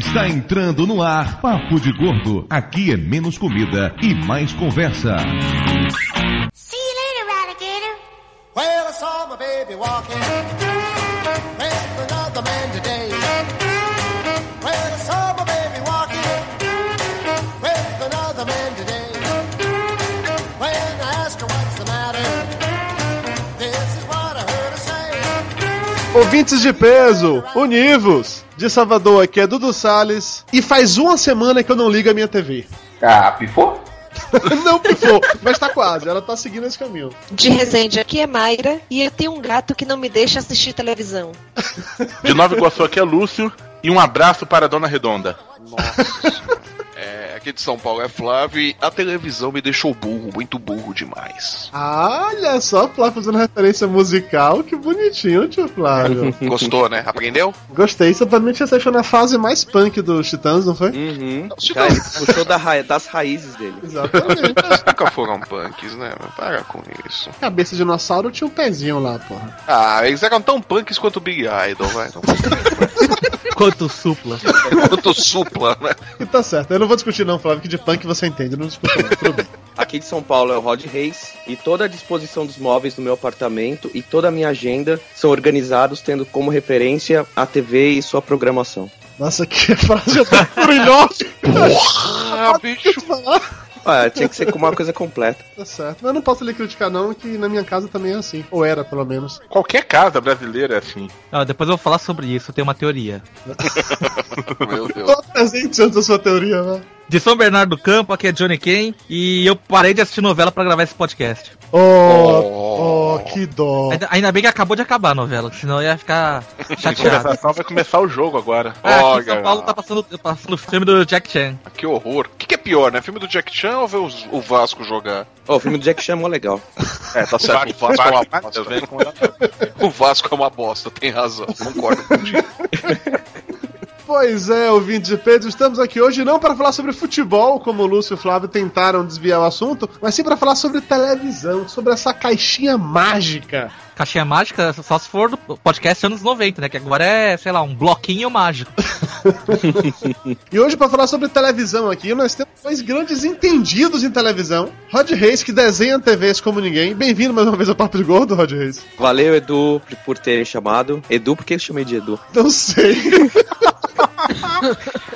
Está entrando no ar Papo de Gordo. Aqui é menos comida e mais conversa. See you later, alligator. Well, I saw my baby walking with another man today. Well, I saw my baby walking with another man today. When I asked her what's the matter, this is what I heard her say. Ouvintes de peso, univos! De Salvador, aqui é Dudu Salles. E faz uma semana que eu não ligo a minha TV. Ah, pifou? não pifou, mas tá quase, ela tá seguindo esse caminho. De Resende, aqui é Mayra e eu tenho um gato que não me deixa assistir televisão. De Nova Iguaçu aqui é Lúcio. E um abraço para a Dona Redonda. É, aqui de São Paulo é Flávio e a televisão me deixou burro, muito burro demais. Olha só, Flávio fazendo referência musical, que bonitinho, tio Flávio. Gostou, né? Aprendeu? Gostei, isso também você achou na fase mais punk dos Titãs, não foi? Uhum. Cara, ele puxou da ra- das raízes dele. Exatamente. Eles nunca foram punks, né? Para com isso. Cabeça de dinossauro tinha um pezinho lá, porra. Ah, eles eram tão punks quanto o Big Idol, vai. Não. Quanto supla. quanto supla, né? E tá certo, eu não vou discutir não, Flávio, que de punk você entende, não discuto tudo bem. Aqui de São Paulo é o Rod Reis e toda a disposição dos móveis do meu apartamento e toda a minha agenda são organizados tendo como referência a TV e sua programação. Nossa, que frase brilhosa! Ah, bicho. Ah, tinha que ser com uma coisa completa. Tá certo, mas eu não posso lhe criticar não, que na minha casa também é assim. Ou era, pelo menos. Qualquer casa brasileira é assim. Ah, depois eu vou falar sobre isso, eu tenho uma teoria. Meu Deus. Tô presente antes da sua teoria, né? De São Bernardo do Campo, aqui é Johnny Ken, e eu parei de assistir novela pra gravar esse podcast. Oh, oh, que dó. Ainda, ainda bem que acabou de acabar a novela, senão eu ia ficar chateado. Conversação vai começar o jogo agora. Aqui em Olha São Paulo tá passando, tá passando o filme do Jack Chan. Que horror. O que, que é pior, né? Filme do Jack Chan ou ver os- o Vasco jogar? Ó, o filme do Jack Chan é mó legal. É, tá certo. O Vasco é uma bosta. O Vasco é uma bosta, tem razão. Concordo contigo. Pois é, ouvinte de Pedro, estamos aqui hoje não para falar sobre futebol, como o Lúcio e o Flávio tentaram desviar o assunto, mas sim para falar sobre televisão, sobre essa caixinha mágica. Caixinha mágica, só se for do podcast anos 90, né? Que agora é, sei lá, um bloquinho mágico. E hoje, para falar sobre televisão aqui, nós temos dois grandes entendidos em televisão. Rod Reis, que desenha TVs como ninguém. Bem-vindo mais uma vez ao Papo de Gordo, Rod Reis. Valeu, Edu, por terem chamado. Edu, por que eu chamei de Edu? Não sei.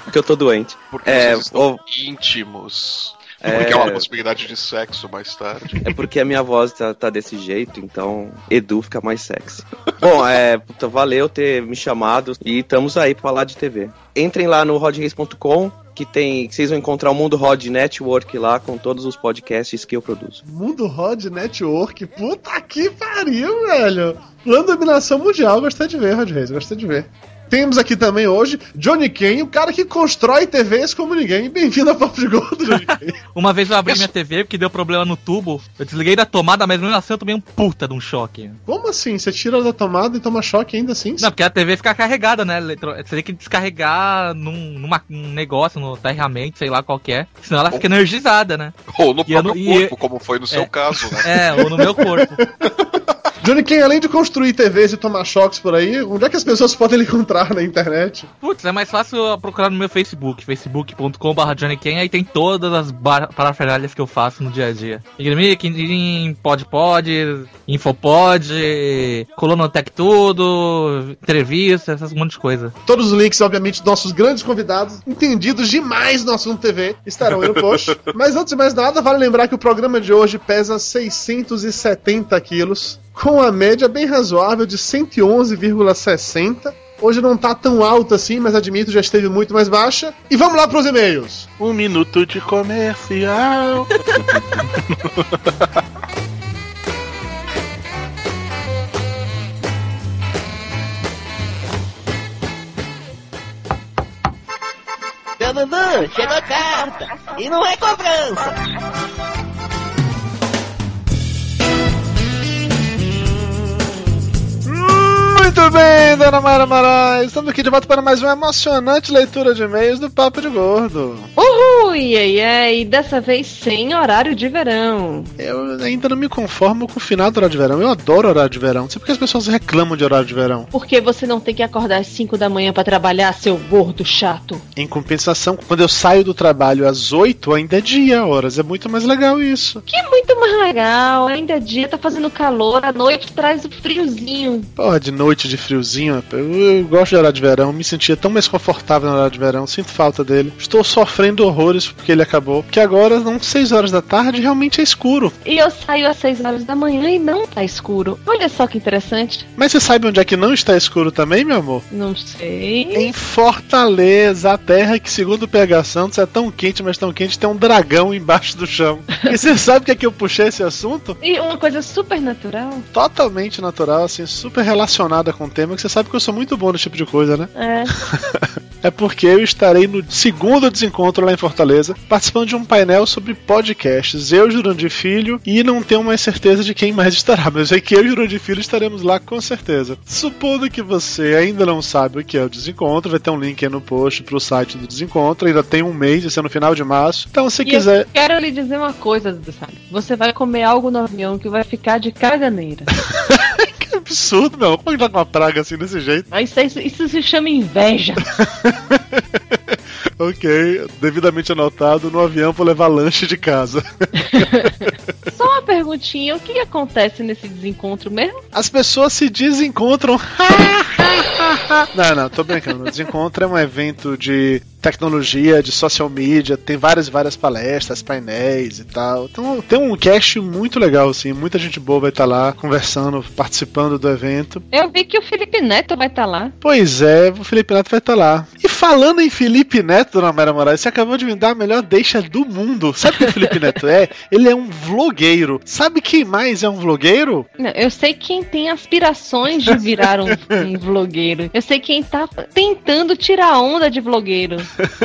Porque eu tô doente. Porque É, vocês estão ô- íntimos. É. Porque há uma possibilidade de sexo mais tarde. É porque a minha voz tá, tá desse jeito, então Edu fica mais sexy. Bom, é, puta, valeu ter me chamado e estamos aí pra falar de TV. Entrem lá no rodreis.com que tem, que vocês vão encontrar o Mundo Rod Network lá com todos os podcasts que eu produzo. Mundo Rod Network, puta que pariu, velho. Plano dominação mundial, gostei de ver, Rod Reis, gostei de ver. Temos aqui também hoje Johnny Ken, o cara que constrói TVs como ninguém. Bem-vindo ao Papo de Gordo, Johnny Ken. Uma vez eu abri minha TV porque deu problema no tubo. Eu desliguei da tomada, mas mesmo assim eu tomei um puta de um choque. Como assim? Você tira da tomada e toma choque ainda assim? Não, porque a TV fica carregada, né? Você tem que descarregar num, numa, num negócio, no ferramenta, sei lá qual que é. Senão ela fica energizada, né? Ou no E eu próprio não- e- corpo, como foi no seu É. caso, né? É, ou no meu corpo. Johnny Ken, além de construir TVs e tomar choques por aí, onde é que as pessoas podem lhe encontrar na internet? Putz, é mais fácil procurar no meu Facebook, facebook.com.br JohnnyKen, aí tem todas as parafernálias que eu faço no dia a dia. Ignomic, PodPod, Infopod, Coluna Tech Tudo, entrevista, essas monte de coisa. Todos os links, obviamente, dos nossos grandes convidados, entendidos demais no assunto TV, estarão aí no post. Mas antes de mais nada, vale lembrar que o programa de hoje pesa 670 quilos, com a média bem razoável de 111,60. Hoje não tá tão alta assim, mas admito, já esteve muito mais baixa. E vamos lá pros e-mails. Um minuto de comercial. Chegou carta. E não é cobrança. Muito bem, dona Mara Moraes. Estamos aqui de volta para mais uma emocionante leitura de e-mails do Papo de Gordo. Uhul, e aí, aí, dessa vez sem horário de verão. Eu ainda não me conformo com o final do horário de verão. Eu adoro horário de verão. Não sei porque as pessoas reclamam de horário de verão. Porque você não tem que acordar às 5 da manhã pra trabalhar, seu gordo chato. Em compensação, quando eu saio do trabalho às 8, ainda é dia, horas. É muito mais legal isso. Que muito mais legal, ainda é dia, tá fazendo calor, a noite traz o friozinho. Porra, de noite de friozinho, eu, eu gosto de horário de verão. Me sentia tão mais confortável no horário de verão. Sinto falta dele. Estou sofrendo horrores porque ele acabou. Porque agora, não 6 horas da tarde, realmente é escuro. E eu saio às 6 horas da manhã e não tá escuro. Olha só que interessante. Mas você sabe onde é que não está escuro também, meu amor? Não sei. Em Fortaleza, a terra que, segundo o PH Santos, é tão quente, mas tão quente, tem um dragão embaixo do chão. E você sabe o que é que eu puxei esse assunto? E uma coisa super natural. Totalmente natural, assim, super relacionada com o tema, que você sabe que eu sou muito bom nesse tipo de coisa, né? É. É porque eu estarei no segundo desencontro lá em Fortaleza, participando de um painel sobre podcasts. Eu, Jurandir Filho, e não tenho mais certeza de quem mais estará, mas eu sei que eu e Jurandir Filho estaremos lá com certeza. Supondo que você ainda não sabe o que é o desencontro, vai ter um link aí no post pro site do desencontro, ainda tem um mês, vai ser no final de março. Então, se E quiser. eu quero lhe dizer uma coisa, Dudu Salles. Você vai comer algo no avião que vai ficar de caganeira. Absurdo, meu. Como é que tá com uma praga assim desse jeito? Mas isso, isso se chama inveja. Ok, devidamente anotado, no avião vou levar lanche de casa. Perguntinha, o que acontece nesse desencontro mesmo? As pessoas se desencontram. não, não, tô brincando. O desencontro é um evento de tecnologia, de social media, tem várias várias palestras, painéis e tal. Então tem um cast muito legal, assim, muita gente boa vai estar lá conversando, participando do evento. Eu vi que o Felipe Neto vai estar lá. Pois é, o Felipe Neto vai estar lá. E falando em Felipe Neto, dona Mara Moraes, você acabou de me dar a melhor deixa do mundo. Sabe o que o Felipe Neto é? Ele é um vlogueiro. Sabe quem mais é um vlogueiro? Não, eu sei quem tem aspirações de virar um, um vlogueiro. Eu sei quem tá tentando tirar onda de vlogueiro.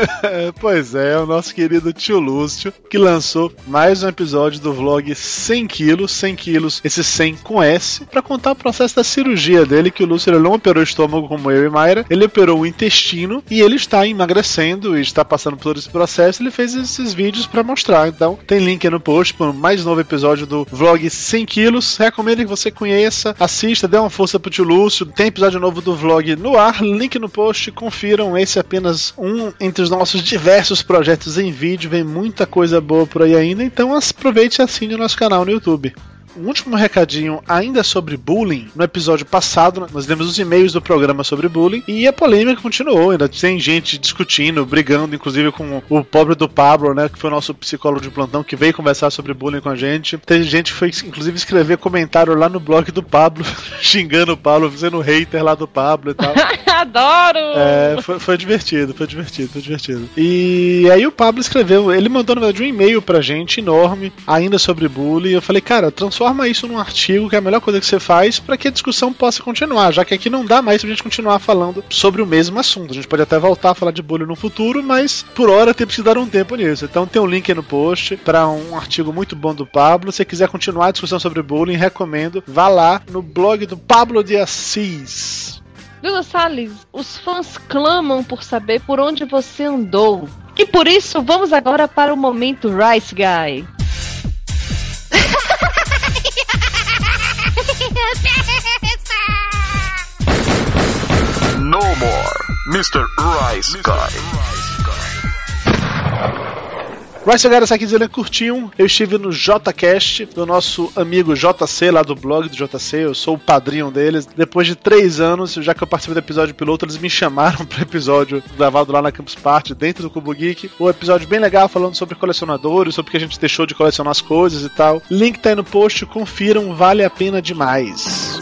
pois é, o nosso querido tio Lúcio, que lançou mais um episódio do vlog 100 quilos, 100 quilos, esse 100 com S, pra contar o processo da cirurgia dele, que o Lúcio ele não operou o estômago como eu e Mayra, ele operou o intestino e ele está emagrecendo e está passando por todo esse processo, ele fez esses vídeos pra mostrar. Então, tem link aí no post para mais novo episódio do vlog 100 quilos. Recomendo que você conheça, assista, dê uma força pro tio Lúcio. Tem episódio novo do vlog no ar, link no post, confiram. Esse é apenas um entre os nossos diversos projetos em vídeo, vem muita coisa boa por aí ainda, então aproveite e assine o nosso canal no YouTube. Um último recadinho ainda sobre bullying. No episódio passado, nós demos os e-mails do programa sobre bullying e a polêmica continuou. Ainda tem gente discutindo, brigando, inclusive com o pobre do Pablo, né? Que foi o nosso psicólogo de plantão, que veio conversar sobre bullying com a gente. Tem gente que foi, inclusive, escrever comentário lá no blog do Pablo, xingando o Pablo, fazendo hater lá do Pablo e tal. Adoro! É, foi, foi divertido, foi divertido, foi divertido. E aí o Pablo escreveu, ele mandou na verdade um e-mail pra gente enorme, ainda sobre bullying. Eu falei, cara, transforma isso num artigo, que é a melhor coisa que você faz, para que a discussão possa continuar, já que aqui não dá mais pra gente continuar falando sobre o mesmo assunto. A gente pode até voltar a falar de bullying no futuro, mas por hora temos que dar um tempo nisso. Então tem um link aí no post para um artigo muito bom do Pablo. Se quiser continuar a discussão sobre bullying, recomendo. Vá lá no blog do Pablo de Assis. Dudu Salles, os fãs clamam por saber por onde você andou. E por isso, vamos agora para o momento Rice Guy. No more, Mr. Rice Guy. Rice galera, essa aqui dizendo curtinho. Eu estive no JCast do nosso amigo JC, lá do blog do JC. Eu sou o padrinho deles. Depois de três anos, já que eu participei do episódio piloto, eles me chamaram para episódio gravado lá na Campus Party, dentro do Cubo Geek. Um episódio bem legal falando sobre colecionadores, sobre que a gente deixou de colecionar as coisas e tal. Link tá aí no post, confiram, vale a pena demais.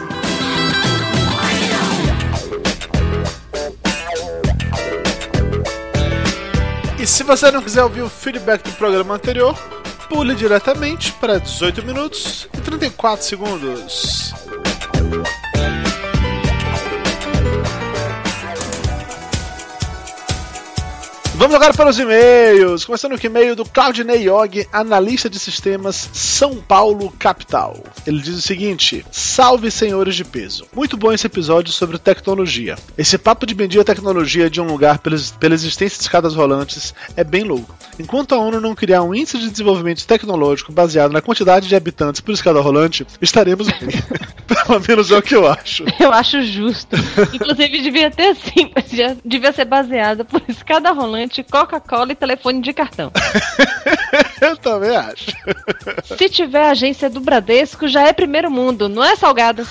Se você não quiser ouvir o feedback do programa anterior, pule diretamente para 18 minutos e 34 segundos. Vamos agora para os e-mails. Começando com o e-mail do Claudinei Yog, analista de sistemas São Paulo, capital. Ele diz o seguinte: Salve senhores de peso. Muito bom esse episódio sobre tecnologia. Esse papo de medir a tecnologia de um lugar pela, existência de escadas rolantes é bem louco. Enquanto a ONU não criar um índice de desenvolvimento tecnológico baseado na quantidade de habitantes por escada rolante, estaremos bem. Pelo menos é o que eu acho. Eu acho justo. Inclusive, devia ter já devia ser baseado por escada rolante, Coca-Cola e telefone de cartão. eu também acho. Se tiver agência do Bradesco, já é primeiro mundo, não é salgado.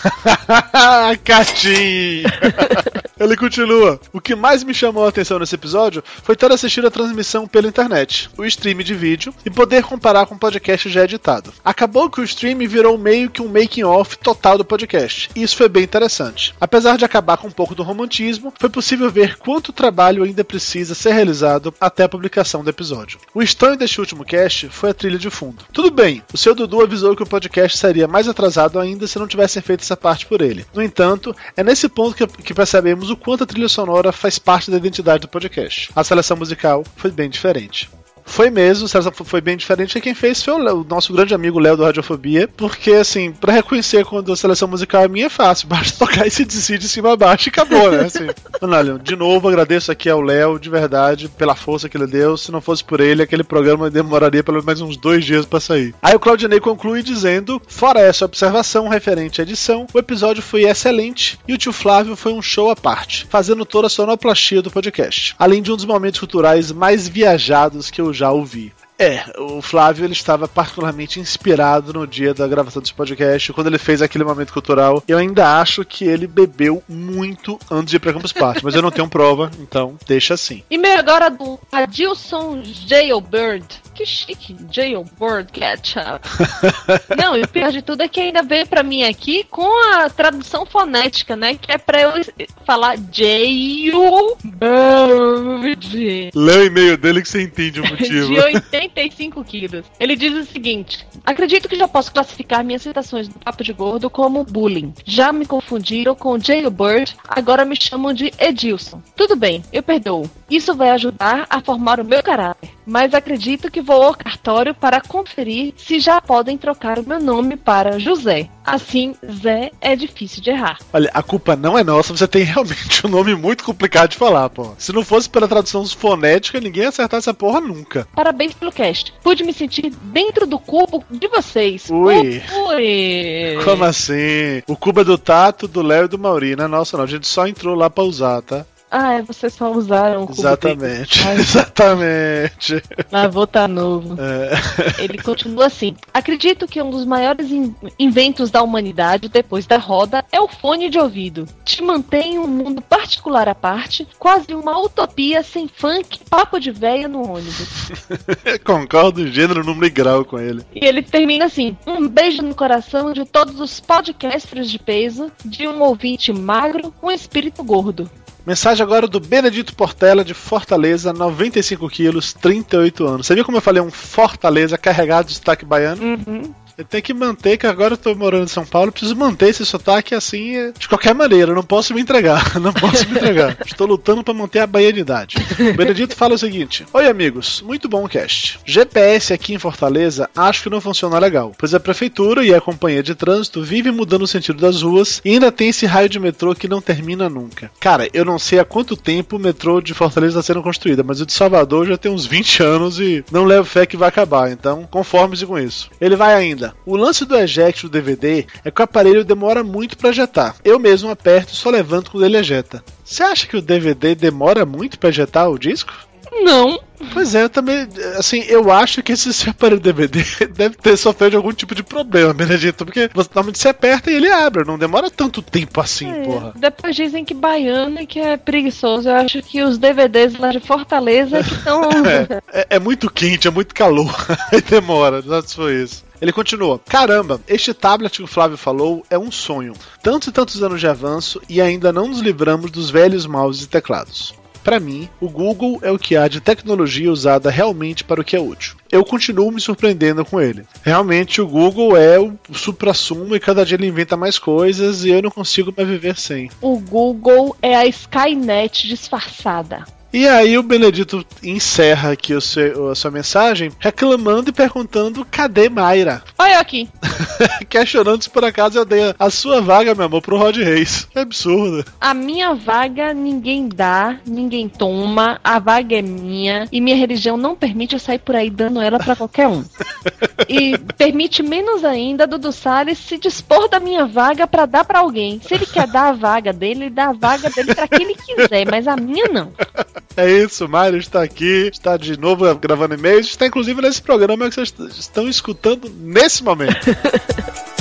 Catim! Ele continua. O que mais me chamou a atenção nesse episódio foi ter assistido a transmissão pela internet, o stream de vídeo, e poder comparar com o podcast já editado. Acabou que o stream virou meio que um making-off total do podcast, e isso foi bem interessante. Apesar de acabar com um pouco do romantismo, foi possível ver quanto trabalho ainda precisa ser realizado até a publicação do episódio. O estranho deste último cast foi a trilha de fundo. Tudo bem, o seu Dudu avisou que o podcast seria mais atrasado ainda se não tivessem feito essa parte por ele. No entanto, é nesse ponto que, que percebemos o quanto a trilha sonora faz parte da identidade do podcast. A seleção musical foi bem diferente. Foi mesmo, foi bem diferente. E quem fez foi o, nosso grande amigo Léo do Radiofobia. Porque, assim, pra reconhecer quando a seleção musical é minha é fácil. Basta tocar esse DC de cima a baixo e acabou, né? Assim. de novo, agradeço aqui ao Léo, de verdade, pela força que ele deu. Se não fosse por ele, aquele programa demoraria pelo menos uns dois dias para sair. Aí o Claudinei conclui dizendo: fora essa observação referente à edição, o episódio foi excelente e o tio Flávio foi um show à parte, fazendo toda a sonoplastia do podcast. Além de um dos momentos culturais mais viajados que eu já ouvi. É, o Flávio ele estava particularmente inspirado no dia da gravação desse podcast, quando ele fez aquele momento cultural. Eu ainda acho que ele bebeu muito antes de ir pra Campus Party, mas eu não tenho prova, então deixa assim. E meio agora do Adilson Jailbird. Que chique, Jailbird Ketchup. não, e o pior de tudo é que ainda veio pra mim aqui com a tradução fonética, né? Que é pra eu falar Jailbird. Lê o e-mail dele que você entende o motivo. De 85 quilos. Ele diz o seguinte: Acredito que já posso classificar minhas citações do Papo de Gordo como bullying. Já me confundiram com Jailbird, agora me chamam de Edilson. Tudo bem, eu perdoo. Isso vai ajudar a formar o meu caráter. Mas acredito que vou ao cartório para conferir se já podem trocar o meu nome para José. Assim, Zé é difícil de errar. Olha, a culpa não é nossa, você tem realmente um nome muito complicado de falar, pô. Se não fosse pela tradução fonética, ninguém ia acertar essa porra nunca. Parabéns pelo cast. Pude me sentir dentro do cubo de vocês. Ui. Ui. Como assim? O cubo é do Tato, do Léo e do Mauri, não é nossa não. A gente só entrou lá pra usar, tá? Ah, é, vocês só usaram o cubo Exatamente. Ai. Exatamente. Ah, vou tá novo. É. Ele continua assim. Acredito que um dos maiores in- inventos da humanidade, depois da roda, é o fone de ouvido. Te mantém um mundo particular à parte, quase uma utopia sem funk, papo de véia no ônibus. Concordo gênero, número e grau com ele. E ele termina assim: um beijo no coração de todos os podcasters de peso, de um ouvinte magro, um espírito gordo. Mensagem agora do Benedito Portela de Fortaleza, 95 quilos, 38 anos. Você viu como eu falei um Fortaleza carregado de sotaque baiano? Uhum. Tenho que manter, que agora eu tô morando em São Paulo, preciso manter esse sotaque assim, é, de qualquer maneira. Eu não posso me entregar, não posso me entregar. Estou lutando para manter a baianidade. O Benedito fala o seguinte: Oi, amigos, muito bom o cast. GPS aqui em Fortaleza acho que não funciona legal, pois a prefeitura e a companhia de trânsito vivem mudando o sentido das ruas e ainda tem esse raio de metrô que não termina nunca. Cara, eu não sei há quanto tempo o metrô de Fortaleza está sendo construído, mas o de Salvador já tem uns 20 anos e não levo fé que vai acabar, então conforme-se com isso. Ele vai ainda. O lance do eject do DVD é que o aparelho demora muito para ejetar. Eu mesmo aperto e só levanto quando ele ejeta. Você acha que o DVD demora muito para ejetar o disco? Não. Pois é, eu também, assim, eu acho que esse seu aparelho DVD deve ter sofrido algum tipo de problema, Benedito, porque você, normalmente você aperta e ele abre, não demora tanto tempo assim, É, porra. Depois dizem que baiano e que é preguiçoso. Eu acho que os DVDs lá de Fortaleza que estão. É, é muito quente, é muito calor, aí demora, não se foi isso. Ele continua: Caramba, este tablet que o Flávio falou é um sonho. Tantos e tantos anos de avanço e ainda não nos livramos dos velhos mouses e teclados. Para mim, o Google é o que há de tecnologia usada realmente para o que é útil. Eu continuo me surpreendendo com ele. Realmente, o Google é o supra-sumo e cada dia ele inventa mais coisas e eu não consigo mais viver sem. o Google é a Skynet disfarçada. E aí o Benedito encerra aqui o seu- a sua mensagem reclamando e perguntando cadê Mayra? Olha eu aqui. Questionando se por acaso eu dei a sua vaga, meu amor, pro Rod Reis. Que absurdo. A minha vaga ninguém dá, ninguém toma, a vaga é minha e minha religião não permite eu sair por aí dando ela pra qualquer um. E permite menos ainda Dudu Salles se dispor da minha vaga pra dar pra alguém. Se ele quer dar a vaga dele, ele dá a vaga dele pra quem ele quiser, mas a minha não. É isso, Mário está aqui, está de novo gravando e-mails, está inclusive nesse programa que vocês estão escutando nesse momento.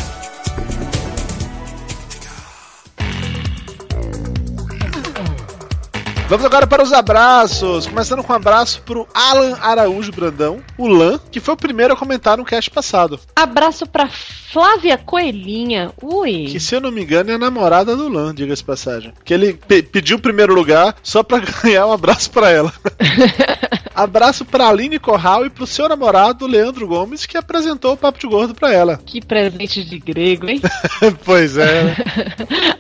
Vamos agora para os abraços. Começando com um abraço pro Alan Araújo Brandão, o Lan, que foi o primeiro a comentar no cast passado. Abraço pra Flávia Coelhinha. Ui. Que, se eu não me engano, é a namorada do Lan, diga-se passagem. Que ele pe- pediu o primeiro lugar só pra ganhar um abraço pra ela. abraço pra Aline Corral e pro seu namorado, Leandro Gomes, que apresentou o Papo de Gordo pra ela. Que presente de grego, hein? pois é.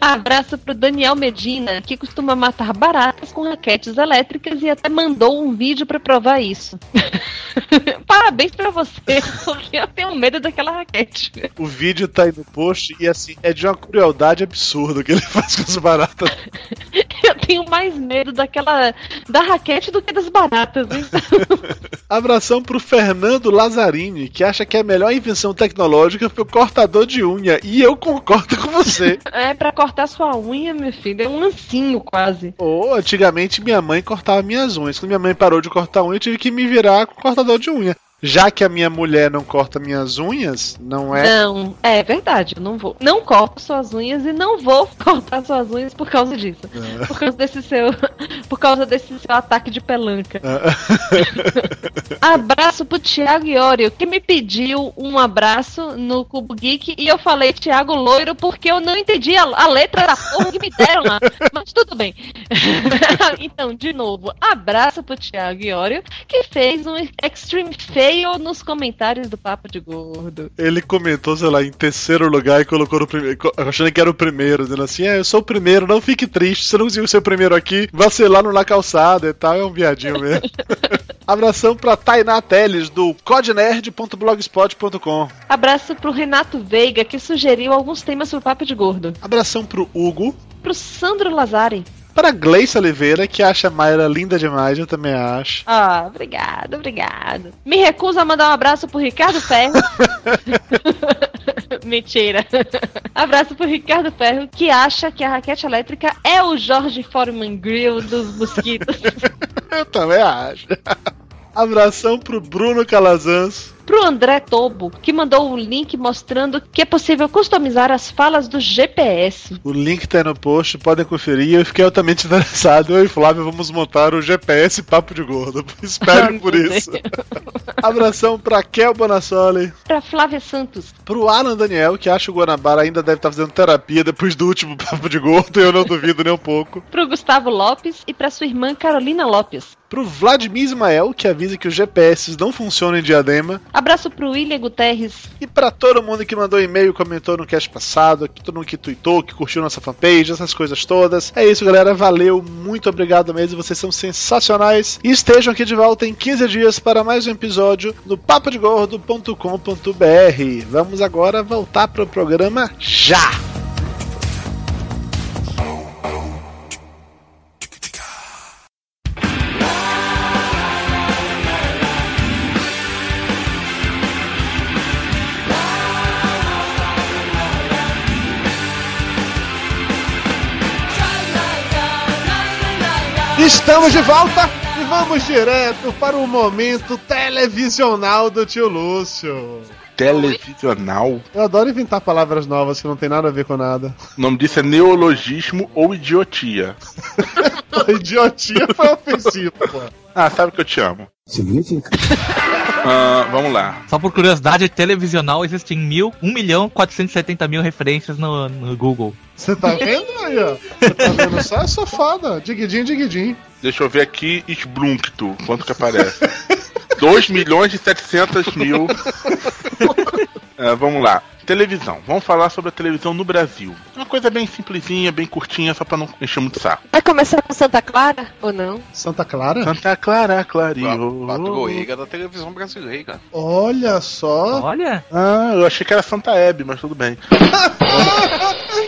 Abraço pro Daniel Medina, que costuma matar baratas com raquetes elétricas e até mandou um vídeo pra provar isso. Parabéns pra você, porque eu tenho medo daquela raquete. O vídeo tá aí no post e assim, é de uma crueldade absurda o que ele faz com as baratas. Eu tenho mais medo daquela da raquete do que das baratas, hein? Abração pro Fernando Lazzarini, que acha que a melhor invenção tecnológica foi o cortador de unha. E eu concordo com você. É pra cortar sua unha, meu filho, é um ancinho quase. Ou antigamente minha mãe cortava minhas unhas. Quando minha mãe parou de cortar unha, eu tive que me virar com cortador de unha. Já que a minha mulher não corta minhas unhas, não é? Não, é verdade, eu não vou. Não corto suas unhas e não vou cortar suas unhas por causa disso. É. Por causa desse seu. Por causa desse seu ataque de pelanca. Abraço pro Thiago Iorio, que me pediu um abraço no Cubo Geek e eu falei Thiago Loiro porque eu não entendi a, a letra da porra que me deram lá. Mas tudo bem. então, de novo, abraço pro Thiago Iorio, que fez um extreme fail nos comentários do Papo de Gordo. Ele comentou, sei lá, em terceiro lugar e colocou no primeiro, achando que era o primeiro, dizendo assim: É, eu sou o primeiro, não fique triste, você não conseguiu ser o primeiro aqui, vacilando na calçada e tal, é um viadinho mesmo. Abração pra Tainá Teles, do codnerd.blogspot.com. Abraço pro Renato Veiga, que sugeriu alguns temas pro Papo de Gordo. Abração pro Hugo. Pro Sandro Lazari. Para Gleice Oliveira, que acha a Mayra linda demais, eu também acho. Ah, obrigado, obrigado. Me recuso a mandar um abraço pro Ricardo Ferro. Mentira. Abraço pro Ricardo Ferro, que acha que a raquete elétrica é o Jorge Foreman Grill dos mosquitos. Eu também acho. Abração pro Bruno Calazans. Pro André Tobo, que mandou o link mostrando que é possível customizar as falas do GPS. O link tá aí no post, podem conferir. Eu fiquei altamente interessado. Eu e Flávio vamos montar o GPS Papo de Gordo. Espero por isso. Abração pra Kel Bonassoli. Pra Flávia Santos. Pro Alan Daniel, que acha que o Guanabara ainda deve estar fazendo terapia depois do último Papo de Gordo. Eu não duvido nem um pouco. Pro Gustavo Lopes e pra sua irmã Carolina Lopes. Pro Vladimir Ismael, que avisa que os GPS não funcionam em diadema. Abraço pro William Guterres. E pra todo mundo que mandou e-mail, comentou no cast passado, que todo mundo que tweetou, que curtiu nossa fanpage, essas coisas todas. É isso, galera. Valeu, muito obrigado mesmo. Vocês são sensacionais. E estejam aqui de volta em 15 dias para mais um episódio no papodegordo.com.br. Vamos agora voltar pro programa já! Estamos de volta e vamos direto para o momento televisional do tio Lúcio. Televisional. Eu adoro inventar palavras novas que não tem nada a ver com nada. O nome disso é neologismo ou idiotia. Idiotia foi ofensivo, pô. Ah, sabe que eu te amo. Significa. Ah, vamos lá. Só por curiosidade, televisional existem mil, 1 milhão 470 mil referências no, no Google. Você tá vendo aí, ó? Você tá vendo só? Eu sou foda. Diguidim, diguidim. Deixa eu ver aqui Sblunkto, quanto que aparece. 2 milhões e 700 mil. É, vamos lá. Televisão. Vamos falar sobre a televisão no Brasil. Uma coisa bem simplesinha, bem curtinha, só pra não encher muito saco. Vai começar com Santa Clara ou não? Santa Clara? Santa Clara, clareou. Padroeira da televisão brasileira. Olha só. Olha. Ah, eu achei que era Santa Hebe, mas tudo bem.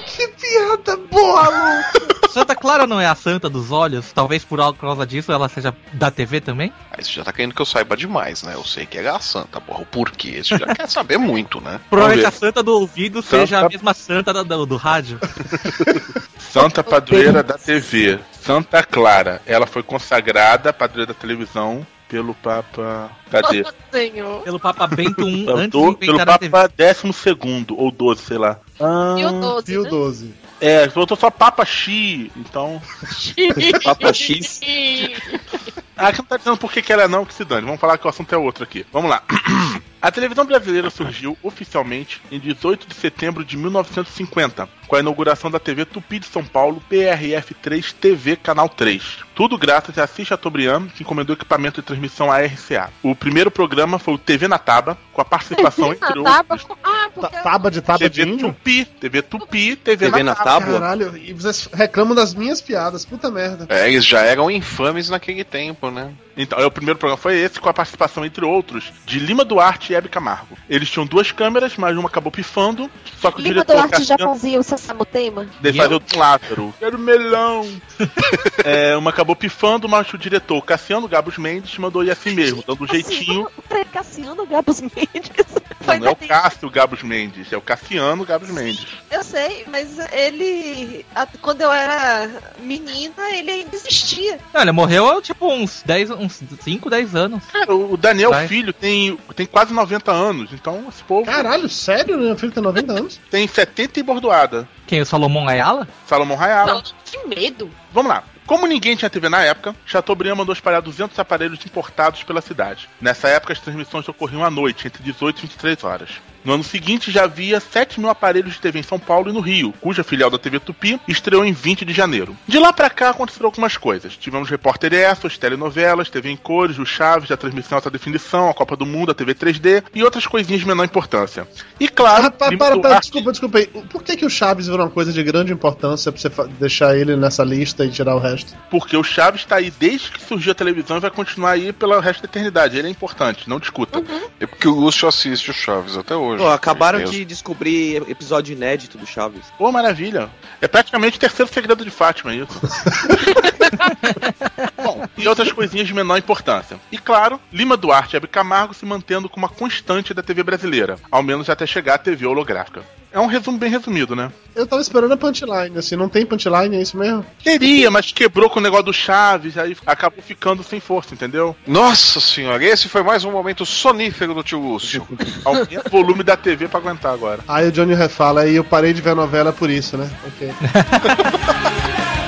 que piada boa, Lu. Santa Clara não é a santa dos olhos? Talvez por causa disso ela seja da TV também? Aí você já tá querendo que eu saiba demais, né? Eu sei que é a santa, porra. O porquê? Você já quer saber muito, né? Provavelmente a ver. Santa do ouvido Santa- seja a mesma santa da- do, do rádio. Santa Padroeira da TV. Santa Clara. Ela foi consagrada padroeira da televisão pelo Papa. Cadê? Senhor. Pelo Papa Bento I, antes de Do- pelo a TV. Papa 12 ou 12, sei lá. Ah, E o 12, Pio né? 12. é, faltou só Papa Xi, então. Papa X. Ah, aqui não tá dizendo por que que ela é não, que se dane. Vamos falar que o assunto é outro aqui. Vamos lá. A televisão brasileira surgiu oficialmente em 18 de setembro de 1950, com a inauguração da TV Tupi de São Paulo, PRF3 TV Canal 3. Tudo graças a Assis Chateaubriand, que encomendou equipamento de transmissão à RCA. O primeiro programa foi o TV na Taba, com a participação, entre outros, ah, porque Taba de taba de TV? Tupi, TV Tupi, TV, TV na na Taba. tábua? Caralho, e vocês reclamam das minhas piadas, puta merda. É, eles já eram infames naquele tempo, né? Então, é, o primeiro programa foi esse, com a participação, entre outros, de Lima Duarte e Hebe Camargo. Eles tinham duas câmeras, mas uma acabou pifando, só que o Lima diretor Duarte já fazia o Sassamutema? deve fazer o Tom Lázaro. Quero melão! é, uma acabou pifando, mas o diretor Cassiano Gabos Mendes mandou ir assim mesmo, dando um jeitinho. Cassiano Gabos Mendes. Não, não é o. Cássio Gabos Mendes, é o Cassiano Gabos Mendes. Eu sei, mas ele. a- Quando eu era menina, ele ainda existia. Não, ele morreu tipo uns 10, uns 5, 10 anos. Cara, o Daniel Vai. Filho tem, tem quase 90 anos, então esse povo Caralho, sério? Meu filho tem 90 anos? tem 70 e bordoada. Quem? O Salomão Ayala? Salomão Rayala. Que medo. Vamos lá. Como ninguém tinha TV na época, Chateaubriand mandou espalhar 200 aparelhos importados pela cidade. Nessa época, as transmissões ocorriam à noite, entre 18 e 23 horas. No ano seguinte, já havia 7 mil aparelhos de TV em São Paulo e no Rio, cuja filial da TV Tupi estreou em 20 de janeiro. De lá pra cá, aconteceram algumas coisas. Tivemos Repórter Essos, telenovelas, TV em cores, o Chaves, a transmissão alta definição, a Copa do Mundo, a TV 3D e outras coisinhas de menor importância. E claro, Ah, para, para, para, desculpa, desculpa aí. Por que, que o Chaves virou uma coisa de grande importância pra você deixar ele nessa lista e tirar o resto? Porque o Chaves tá aí desde que surgiu a televisão e vai continuar aí pelo resto da eternidade. Ele é importante, não discuta. É porque o Lúcio assiste o Chaves até hoje. Pô, acabaram de descobrir episódio inédito do Chaves. Pô, maravilha. É praticamente o terceiro segredo de Fátima, isso. Bom, e outras coisinhas de menor importância. E claro, Lima Duarte e Hebe Camargo se mantendo como uma constante da TV brasileira, ao menos até chegar à TV holográfica. É um resumo bem resumido, né? Eu tava esperando a punchline, assim, não tem punchline, é isso mesmo? Queria, mas quebrou com o negócio do Chaves, aí acabou ficando sem força, entendeu? Nossa senhora, esse foi mais um momento sonífero do tio Lúcio. Aumenta o volume da TV pra aguentar agora. Aí o Johnny refala, aí eu parei de ver a novela por isso, né? Ok.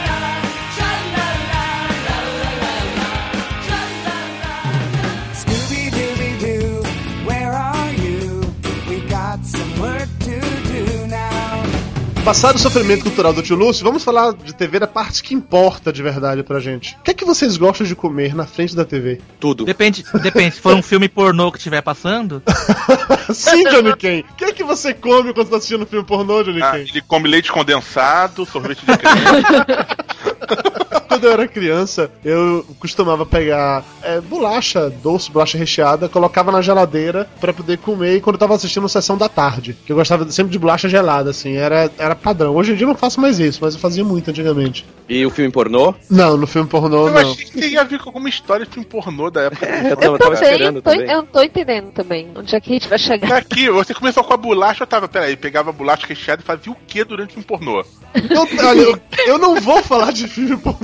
Passado o sofrimento cultural do tio Lúcio, vamos falar de TV da parte que importa de verdade pra gente. O que é que vocês gostam de comer na frente da TV? Tudo. Depende, depende. Se for um filme pornô que estiver passando, Sim, Johnny Ken. O que é que você come quando tá assistindo um filme pornô, Johnny Ah, Ken? ele come leite condensado, sorvete de creme. Quando eu era criança, eu costumava pegar é, bolacha doce, bolacha recheada, colocava na geladeira pra poder comer e quando eu tava assistindo Sessão da Tarde. Que eu gostava sempre de bolacha gelada, assim, era, era padrão. Hoje em dia eu não faço mais isso, mas eu fazia muito antigamente. E o filme pornô? Não, no filme pornô Eu não. achei que ia vir com alguma história de filme pornô da época. É, eu Eu tava, tava também, esperando tô- também. eu não tô entendendo também. Onde é que a gente vai chegar? Aqui, você começou com a bolacha, eu tava, peraí, pegava a bolacha recheada e fazia o que durante um pornô? Eu, olha, eu, eu não vou falar de filme pornô.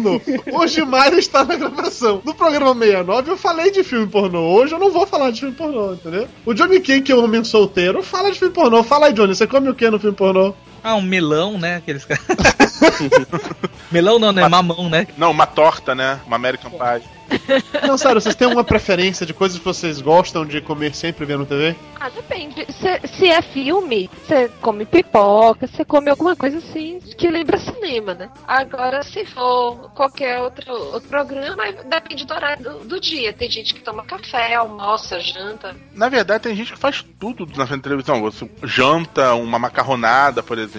Hoje Mário está na gravação. No programa 69 eu falei de filme pornô. Hoje eu não vou falar de filme pornô, entendeu? O Johnny Ken, que é um homem solteiro, fala de filme pornô. Fala aí, Johnny, você come o que no filme pornô? Ah, um melão, né? Aqueles caras. melão não, né? Mamão, né? Não, uma torta, né? Uma American Pie. Não, sério, vocês têm alguma preferência de coisas que vocês gostam de comer sempre vendo TV? Ah, depende. Se, se é filme, você come pipoca, você come alguma coisa assim que lembra cinema, né? Agora, se for qualquer outro, outro programa, depende do horário do, do dia. Tem gente que toma café, almoça, janta. Na verdade, tem gente que faz tudo na frente da televisão. Você janta uma macarronada, por exemplo,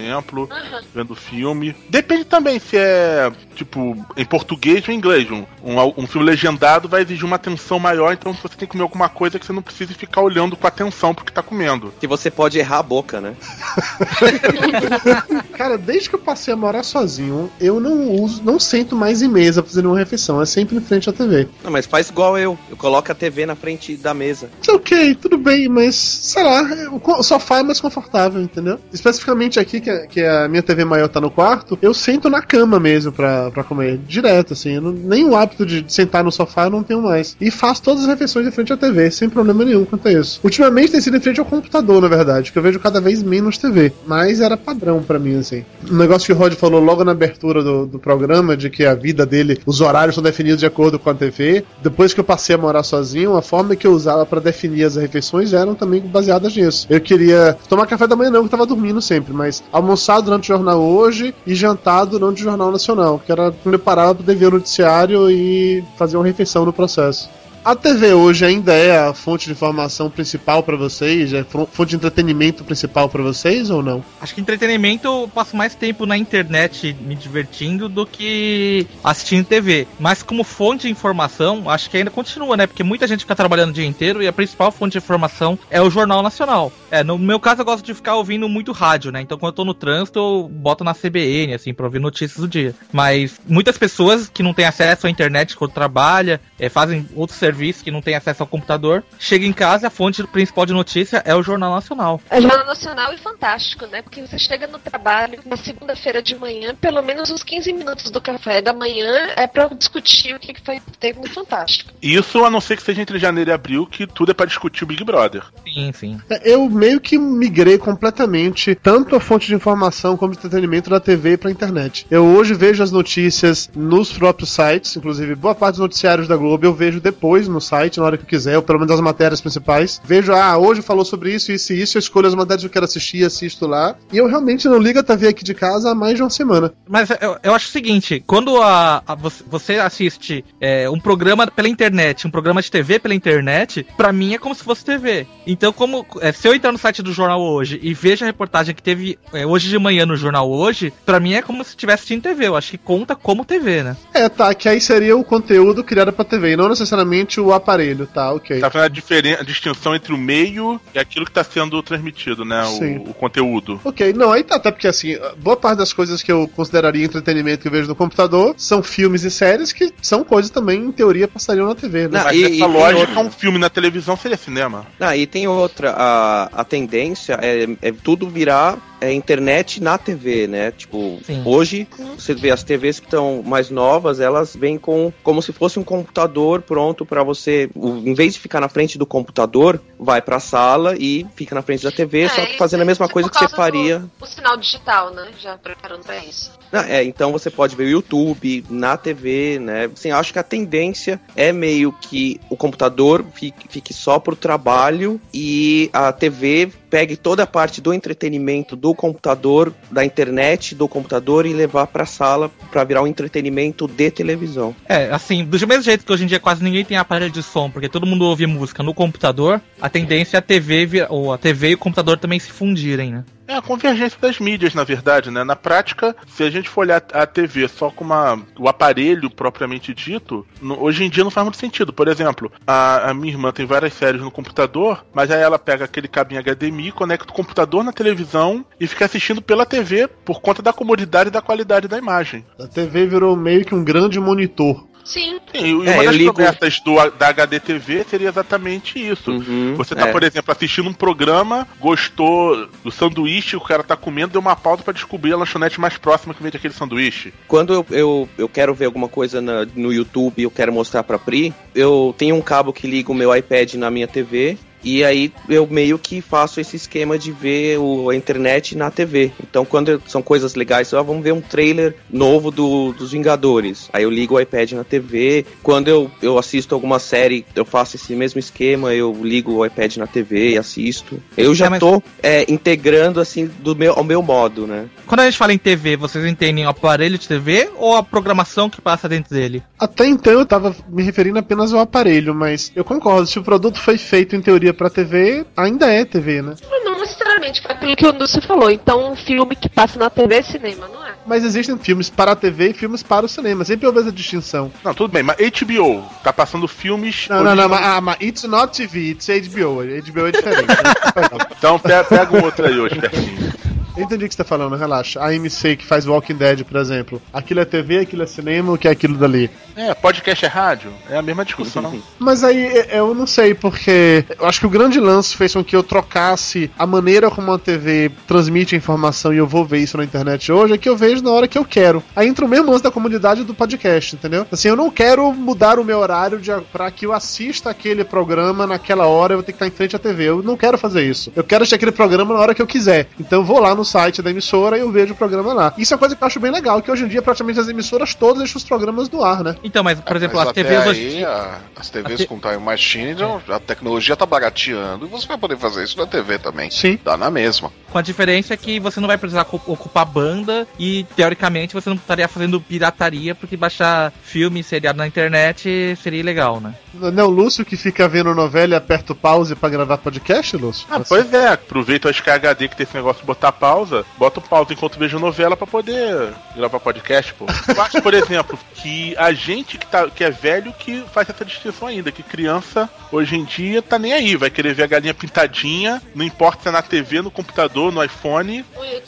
vendo filme. Depende também se é, tipo, em português ou em inglês. Um, um, um filme legendado vai exigir uma atenção maior, então você tem que comer alguma coisa que você não precise ficar olhando com atenção porque tá comendo. Que você pode errar a boca, né? Cara, desde que eu passei a morar sozinho, eu não uso, não sento mais em mesa fazendo uma refeição, é sempre em frente à TV. Não, mas faz igual eu. Eu coloco a TV na frente da mesa. É ok, tudo bem, mas sei lá, o sofá é mais confortável, entendeu? Especificamente aqui, que, a- que a minha TV maior tá no quarto, eu sento na cama mesmo pra, pra comer, direto, assim. Não- nem o hábito de sentar no sofá eu não tenho mais. E faço todas as refeições em frente à TV, sem problema nenhum quanto a isso. Ultimamente tem sido em frente ao computador, na verdade, que eu vejo cada vez menos TV. Mas era padrão pra mim, assim. Um negócio que o Rod falou logo na abertura do, do programa, de que a vida dele, os horários são definidos de acordo com a TV. Depois que eu passei a morar sozinho, a forma que eu usava pra definir as refeições eram também baseadas nisso. Eu queria tomar café da manhã não, que eu tava dormindo sempre, mas almoçar durante o jornal hoje e jantar durante o Jornal Nacional, que era quando eu parava pra ver o noticiário e fazer uma refeição no processo. A TV hoje ainda é a fonte de informação principal pra vocês? É fonte de entretenimento principal pra vocês ou não? Acho que entretenimento eu passo mais tempo na internet me divertindo do que assistindo TV. Mas como fonte de informação, acho que ainda continua, né? Porque muita gente fica trabalhando o dia inteiro e a principal fonte de informação é o Jornal Nacional. É, no meu caso eu gosto de ficar ouvindo muito rádio, né? Então quando eu tô no trânsito eu boto na CBN, assim, pra ouvir notícias do dia. Mas muitas pessoas que não têm acesso à internet quando trabalha, é, fazem outros serviços que não têm acesso ao computador, chegam em casa e a fonte principal de notícia é o Jornal Nacional. É Jornal Nacional e fantástico, né? Porque você chega no trabalho na segunda-feira de manhã, pelo menos uns 15 minutos do café da manhã é pra discutir o que que foi teve no Fantástico. Isso a não ser que seja entre janeiro e abril, que tudo é pra discutir o Big Brother. Sim, sim. É, Eu meio que migrei completamente tanto a fonte de informação como de entretenimento da TV pra internet. Eu hoje vejo as notícias nos próprios sites, inclusive boa parte dos noticiários da Globo eu vejo depois no site, na hora que eu quiser, ou pelo menos as matérias principais. Vejo, ah, hoje falou sobre isso, isso e isso, eu escolho as matérias que eu quero assistir, assisto lá. E eu realmente não ligo a TV aqui de casa há mais de uma semana. Mas eu, eu acho o seguinte, quando a, a- você- assiste é, um programa pela internet, um programa de TV pela internet, pra mim é como se fosse TV. Então, como é, se eu entrar no site do jornal hoje e vejo a reportagem que teve é, hoje de manhã no jornal hoje, pra mim é como se estivesse assistindo TV. Eu acho que conta como TV, né? É, tá, que aí seria o conteúdo criado pra TV, e não necessariamente o aparelho, tá, ok. Tá fazendo a, diferen- a distinção entre o meio e aquilo que tá sendo transmitido, né? Sim. O, o conteúdo. Ok, não, aí tá, até porque assim, boa parte das coisas que eu consideraria entretenimento que eu vejo no computador são filmes e séries que são coisas também, em teoria, passariam na TV, né? Não, Mas e- essa e lógica, um filme na televisão seria cinema. Ah, e tem outra, a, a tendência é, é tudo virar é, internet na TV, né? Tipo, Sim. hoje você vê as TVs que estão mais novas, elas vêm com como se fosse um computador pronto pra você, em vez de ficar na frente do computador, vai pra sala e fica na frente da TV, É, só que fazendo a mesma isso coisa que você faria. Do, o sinal digital, né? Já preparando pra isso. Ah, é, então você pode ver o YouTube, na TV, né? Assim, acho que a tendência é meio que o computador fique, fique só pro trabalho e a TV pegue toda a parte do entretenimento do computador, da internet do computador e levar pra sala pra virar um entretenimento de televisão. É, assim, do mesmo jeito que hoje em dia quase ninguém tem aparelho de som, porque todo mundo ouve música no computador, a tendência é a TV, ou a TV e o computador também se fundirem, né? É a convergência das mídias, na verdade, né? Na prática, se a gente for olhar a TV só com uma, o aparelho propriamente dito, no- hoje em dia não faz muito sentido. Por exemplo, a, a minha irmã tem várias séries no computador, mas aí ela pega aquele cabinho HDMI, conecta o computador na televisão e fica assistindo pela TV por conta da comodidade e da qualidade da imagem. A TV virou meio que um grande monitor. Sim. Sim, e uma É, das ligo- promessas do, da HD TV seria exatamente isso. Uhum, Você tá, é. por exemplo, assistindo um programa, gostou do sanduíche que o cara tá comendo, deu uma pausa pra descobrir a lanchonete mais próxima que vende aquele sanduíche. Quando eu, eu, eu quero ver alguma coisa na- no YouTube e eu quero mostrar pra Pri, eu tenho um cabo que liga o meu iPad na minha TV E aí eu meio que faço esse esquema de ver o, a internet na TV. Então quando eu- são coisas legais, ó, vamos ver um trailer novo do, dos Vingadores. Aí eu ligo o iPad na TV. Quando eu, eu assisto alguma série, eu faço esse mesmo esquema, eu ligo o iPad na TV e assisto. Eu já É, mas- tô é, integrando assim do meu, ao meu modo, né? Quando a gente fala em TV, vocês entendem o aparelho de TV ou a programação que passa dentro dele? Até então eu tava me referindo apenas ao aparelho, mas eu concordo, se o produto foi feito em teoria pra TV, ainda é TV, né? Mas não necessariamente foi aquilo que o Lúcio falou. Então, um filme que passa na TV é cinema, não é? Mas existem filmes para a TV e filmes para o cinema, sempre houve essa distinção. Não, tudo bem, mas HBO tá passando filmes. Não, não, não, mas, ah, mas it's not TV, it's HBO. HBO é diferente. Então pega, pega um outro aí hoje, pertinho. Eu entendi o que você tá falando, relaxa. A AMC que faz Walking Dead, por exemplo. Aquilo é TV, aquilo é cinema, o que é aquilo dali? É, podcast é rádio? É a mesma discussão. Mas aí eu não sei, porque eu acho que o grande lance fez com que eu trocasse a maneira como a TV transmite a informação e eu vou ver isso na internet hoje, é que eu vejo na hora que eu quero. Aí entra o mesmo lance da comunidade do podcast, entendeu? Assim, eu não quero mudar o meu horário de, pra que eu assista aquele programa naquela hora, eu vou ter que estar em frente à TV. Eu não quero fazer isso. Eu quero assistir aquele programa na hora que eu quiser. Então eu vou lá no site da emissora e eu vejo o programa lá. Isso é uma coisa que eu acho bem legal, que hoje em dia praticamente as emissoras todas deixam os programas do ar, né? Então, mas, por exemplo, Mas as até TVs aí, hoje. a- as TVs te- com Time Machine, então, a tecnologia tá barateando e você vai poder fazer isso na TV também. Sim. Dá na mesma. Com a diferença que você não vai precisar ocupar banda e, teoricamente, você não estaria fazendo pirataria, porque baixar filme seriado na internet seria ilegal, né? Não é o Lúcio que fica vendo novela e aperta o pause pra gravar podcast, Lúcio? Ah, pois é, aproveita o SKHD que tem esse negócio de botar pausa, bota o pausa enquanto vejo novela pra poder gravar podcast, pô. Eu acho, por exemplo, que a gente que, tá, que é velho que faz essa distinção ainda, que criança hoje em dia tá nem aí, vai querer ver a galinha pintadinha, não importa se é na TV, no computador, no iPhone,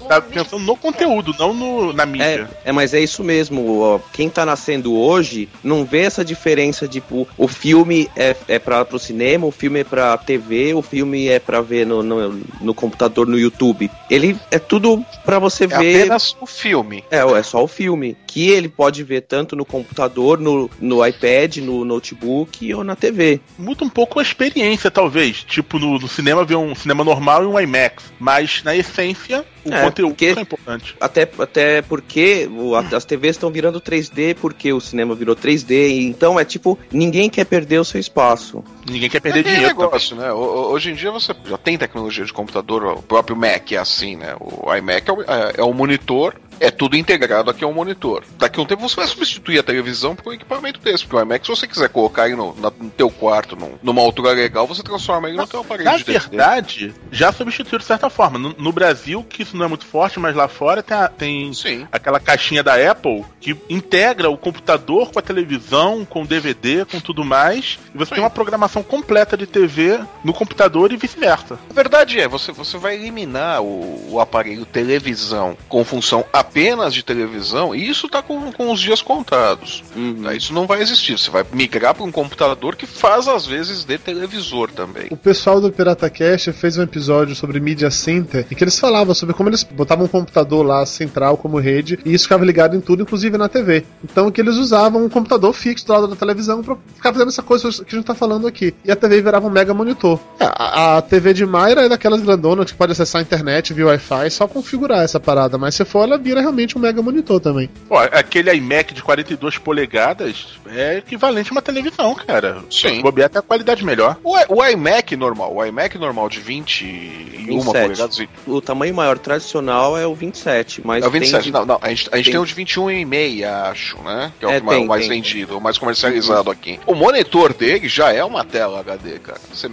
tá pensando no conteúdo, não no, na mídia. É, é, mas é isso mesmo. ó, Quem tá nascendo hoje não vê essa diferença, tipo, o filme é, é pra, pro cinema, o filme é pra TV, o filme é pra ver no, no, no computador, no YouTube. Ele é tudo pra você É ver. apenas o filme. É, é só o filme. Que ele pode ver tanto no computador, no, no iPad, no notebook ou na TV. Muda um pouco a experiência, talvez. Tipo, no, no cinema ver um cinema normal e um IMAX. Mas, na essência, o É, conteúdo porque- é importante. Até, até porque o- a- as TVs estão virando 3D, porque o cinema virou 3D. Então é tipo, ninguém quer perder o seu espaço. Ninguém quer É perder aquele dinheiro. negócio, né? O- o- Hoje em dia você já tem tecnologia de computador, o próprio Mac é assim, né? O iMac é o, é, é o monitor, é tudo integrado aqui ao monitor. Daqui a um tempo você vai substituir a televisão por um equipamento desse, porque o iMac, se você quiser colocar ele no, na- no teu quarto, num- numa altura legal, você transforma ele no teu aparelho Na verdade, já substituiu de certa forma. No, no Brasil, que isso não é muito forte, mas lá fora tem, a- tem aquela caixinha da Apple que integra o computador com a televisão, com o DVD, com tudo mais. E você tem uma programação completa de TV no computador e vice-versa. A verdade é, você, você vai eliminar o, o aparelho televisão com função apenas de televisão, e isso tá com, com os dias contados. Tá? Isso não vai existir. Você vai migrar para um computador que faz, às vezes, de televisor também. O pessoal do Pirata Cast fez um episódio sobre Media Center em que eles falavam sobre como eles botavam um computador lá central como rede e isso ficava ligado em tudo, inclusive na TV. Então que eles usavam um computador fixo do lado da televisão pra ficar fazendo essa coisa que a gente tá falando aqui. E a TV virava um mega monitor. É, A, a TV de Mayra é daquelas grandonas que pode acessar a internet via Wi-Fi, só configurar essa parada. Mas se for, ela vira realmente um mega monitor também. Pô, aquele iMac de 42 polegadas é equivalente a uma televisão, cara. Sim. Bobear até a qualidade melhor. O, o iMac normal, o iMac normal de 21 polegadas. e- O tamanho maior tradicional é o 27, mas é o 27. tem de- Não, não, a gente, a gente tem, tem- o de 21,5, acho, né? Que é, É, o, mais- tem, o mais tem. vendido, o mais comercializado aqui. O monitor dele já é uma tela HD, cara. Você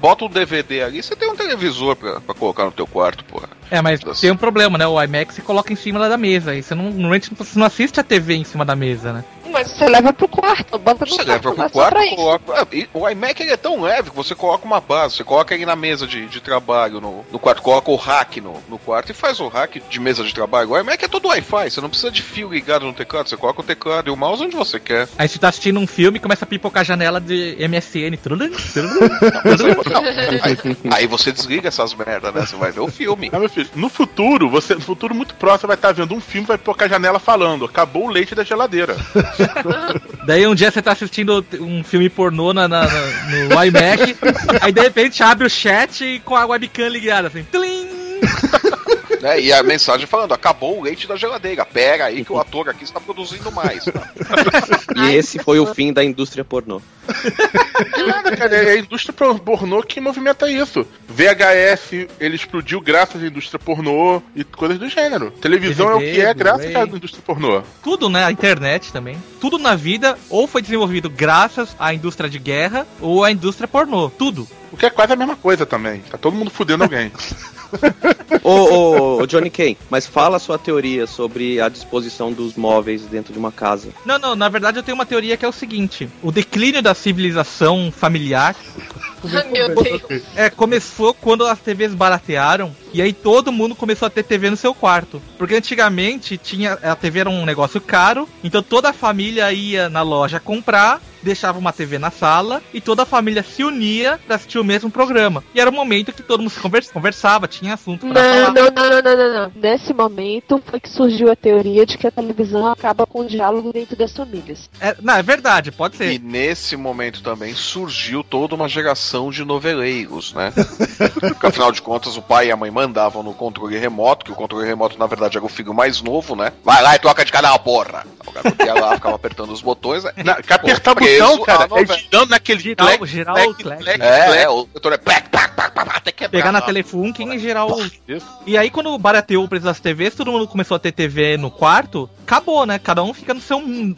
bota o DVD ali, você tem um televisor pra, pra colocar no teu quarto, porra. É, mas tem um problema, né? O IMAX você coloca em cima da mesa. E você não, normalmente você não assiste a TV em cima da mesa, né? Mas você leva pro quarto, bota no Você quarto, leva pro quarto, coloca. Ah, e o iMac ele é tão leve que você coloca uma base, você coloca ele na mesa de, de trabalho no, no quarto, coloca o rack no, no quarto e faz o rack de mesa de trabalho. O iMac é todo Wi-Fi, você não precisa de fio ligado no teclado, você coloca o teclado e o mouse onde você quer. Aí você tá assistindo um filme e começa a pipocar a janela de MSN. Trulum, trulum. Aí você desliga essas merdas, né? Você vai ver o filme. Ah, meu filho, no futuro, você, no futuro muito próximo, você vai estar vendo um filme, vai pôr a janela falando, acabou o leite da geladeira. Daí um dia você tá assistindo um filme pornô na, na- no iMac, aí de repente abre o chat com a webcam ligada, assim. Tlim! Né? E a mensagem falando: acabou o leite da geladeira. Pera aí que o ator aqui está produzindo mais. E esse foi o fim da indústria pornô. De nada, cara. É a indústria pornô que movimenta isso. VHS, ele explodiu graças à indústria pornô e coisas do gênero. Televisão é o que é DVD, graças à indústria pornô. Tudo, né? A internet também. Tudo na vida ou foi desenvolvido graças à indústria de guerra ou à indústria pornô. Tudo. O que é quase a mesma coisa também. Tá todo mundo fudendo alguém. ô, ô, ô, Johnny Kane, mas fala a sua teoria sobre a disposição dos móveis dentro de uma casa. Não, não, na verdade eu tenho uma teoria que é o seguinte: o declínio da civilização familiar Deus. é, começou quando as TVs baratearam e aí todo mundo começou a ter TV no seu quarto. Porque antigamente tinha a TV era um negócio caro, então toda a família ia na loja comprar, deixava uma TV na sala e toda a família se unia pra assistir o mesmo programa. E era o momento que todo mundo se convers- conversava, tinha assunto pra Não, falar. não, não, não, não, não, não. Nesse momento foi que surgiu a teoria de que a televisão acaba com o diálogo dentro das famílias. É, não, é verdade, pode ser. E nesse momento também surgiu toda uma geração de noveleiros, né? Porque afinal de contas o pai e a mãe mandavam no controle remoto, que o controle remoto na verdade era o filho mais novo, né? Vai lá e troca de canal, porra! Garoto ia lá, ficava apertando os botões. né? Na, que apertar botão, cara, é girando naquele o plec. plec, É, plec. é, o doutor é plec, plec, plec, plec, até quebrar. Pegar na. Telefunken e gerar o. Isso. E aí, quando barateou o preço das TVs, todo mundo começou a ter TV no quarto, acabou, né? Cada um fica no seu mundo.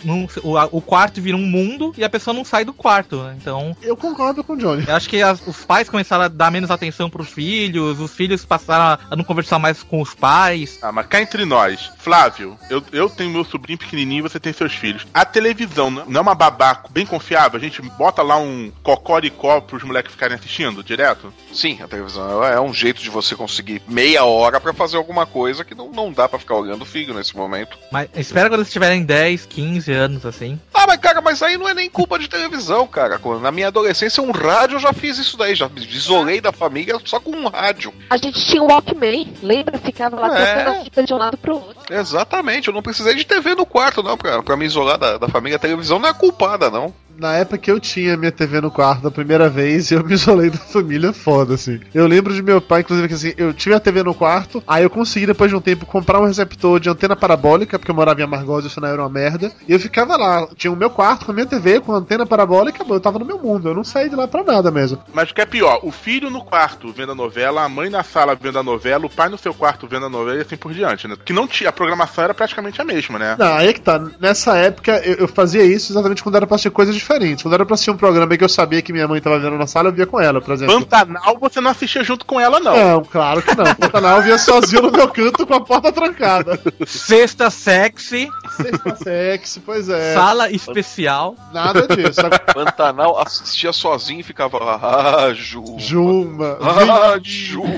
o quarto vira um mundo e a pessoa não sai do quarto, né? Então, Eu concordo com o Johnny. eu acho que as- os pais começaram a dar menos atenção pros filhos, os filhos passaram a não conversar mais com os pais. Ah, mas cá entre nós, Flávio, eu, eu tenho meu sobrinho pequenininho, você tem seus filhos. A televisão não não é uma babá bem confiável? A gente bota lá um cocoricó pros moleques ficarem assistindo direto? Sim, a televisão ela é um jeito de você conseguir meia hora pra fazer alguma coisa que não, não dá pra ficar olhando o filho nesse momento. Mas espera quando eles tiverem 10, 15 anos, assim. Ah, mas cara, mas aí não é nem culpa de televisão, cara. Na minha adolescência, um rádio eu já fiz isso daí, já me isolei da família só com um rádio. A gente tinha o Walkman, lembra? Ficava lá É. trocando a fita de um lado pro outro. Exatamente, eu não precisei de TV no quarto, não, pra me isolar da, da família. A televisão não é culpada, não. Na época que eu tinha minha TV no quarto da primeira vez, eu me isolei da família foda, assim. Eu lembro de meu pai, inclusive, que assim, eu tive a TV no quarto, aí eu consegui, depois de um tempo, comprar um receptor de antena parabólica, porque eu morava em Amargosa e isso não era uma merda. E eu ficava lá, tinha o meu quarto com a minha TV, com a antena parabólica, eu tava no meu mundo, eu não saí de lá pra nada mesmo. Mas o que é pior, o filho no quarto vendo a novela, a mãe na sala vendo a novela, o pai no seu quarto vendo a novela e assim por diante, né? Que não tinha, a programação era praticamente a mesma, né? Não, aí é que tá. Nessa época eu, eu fazia isso exatamente quando era pra assistir coisas diferentes. Quando era pra assistir um programa que eu sabia que minha mãe tava vendo na sala, eu via com ela, por exemplo. Pantanal você não assistia junto com ela, não. Não, claro que não. Pantanal eu via sozinho no meu canto com a porta trancada. Sexta sexy, Sexta sexy, pois é. sala especial. Nada disso. Pantanal assistia sozinho e ficava lá, ah, Ju. Juma. Ah, Ju.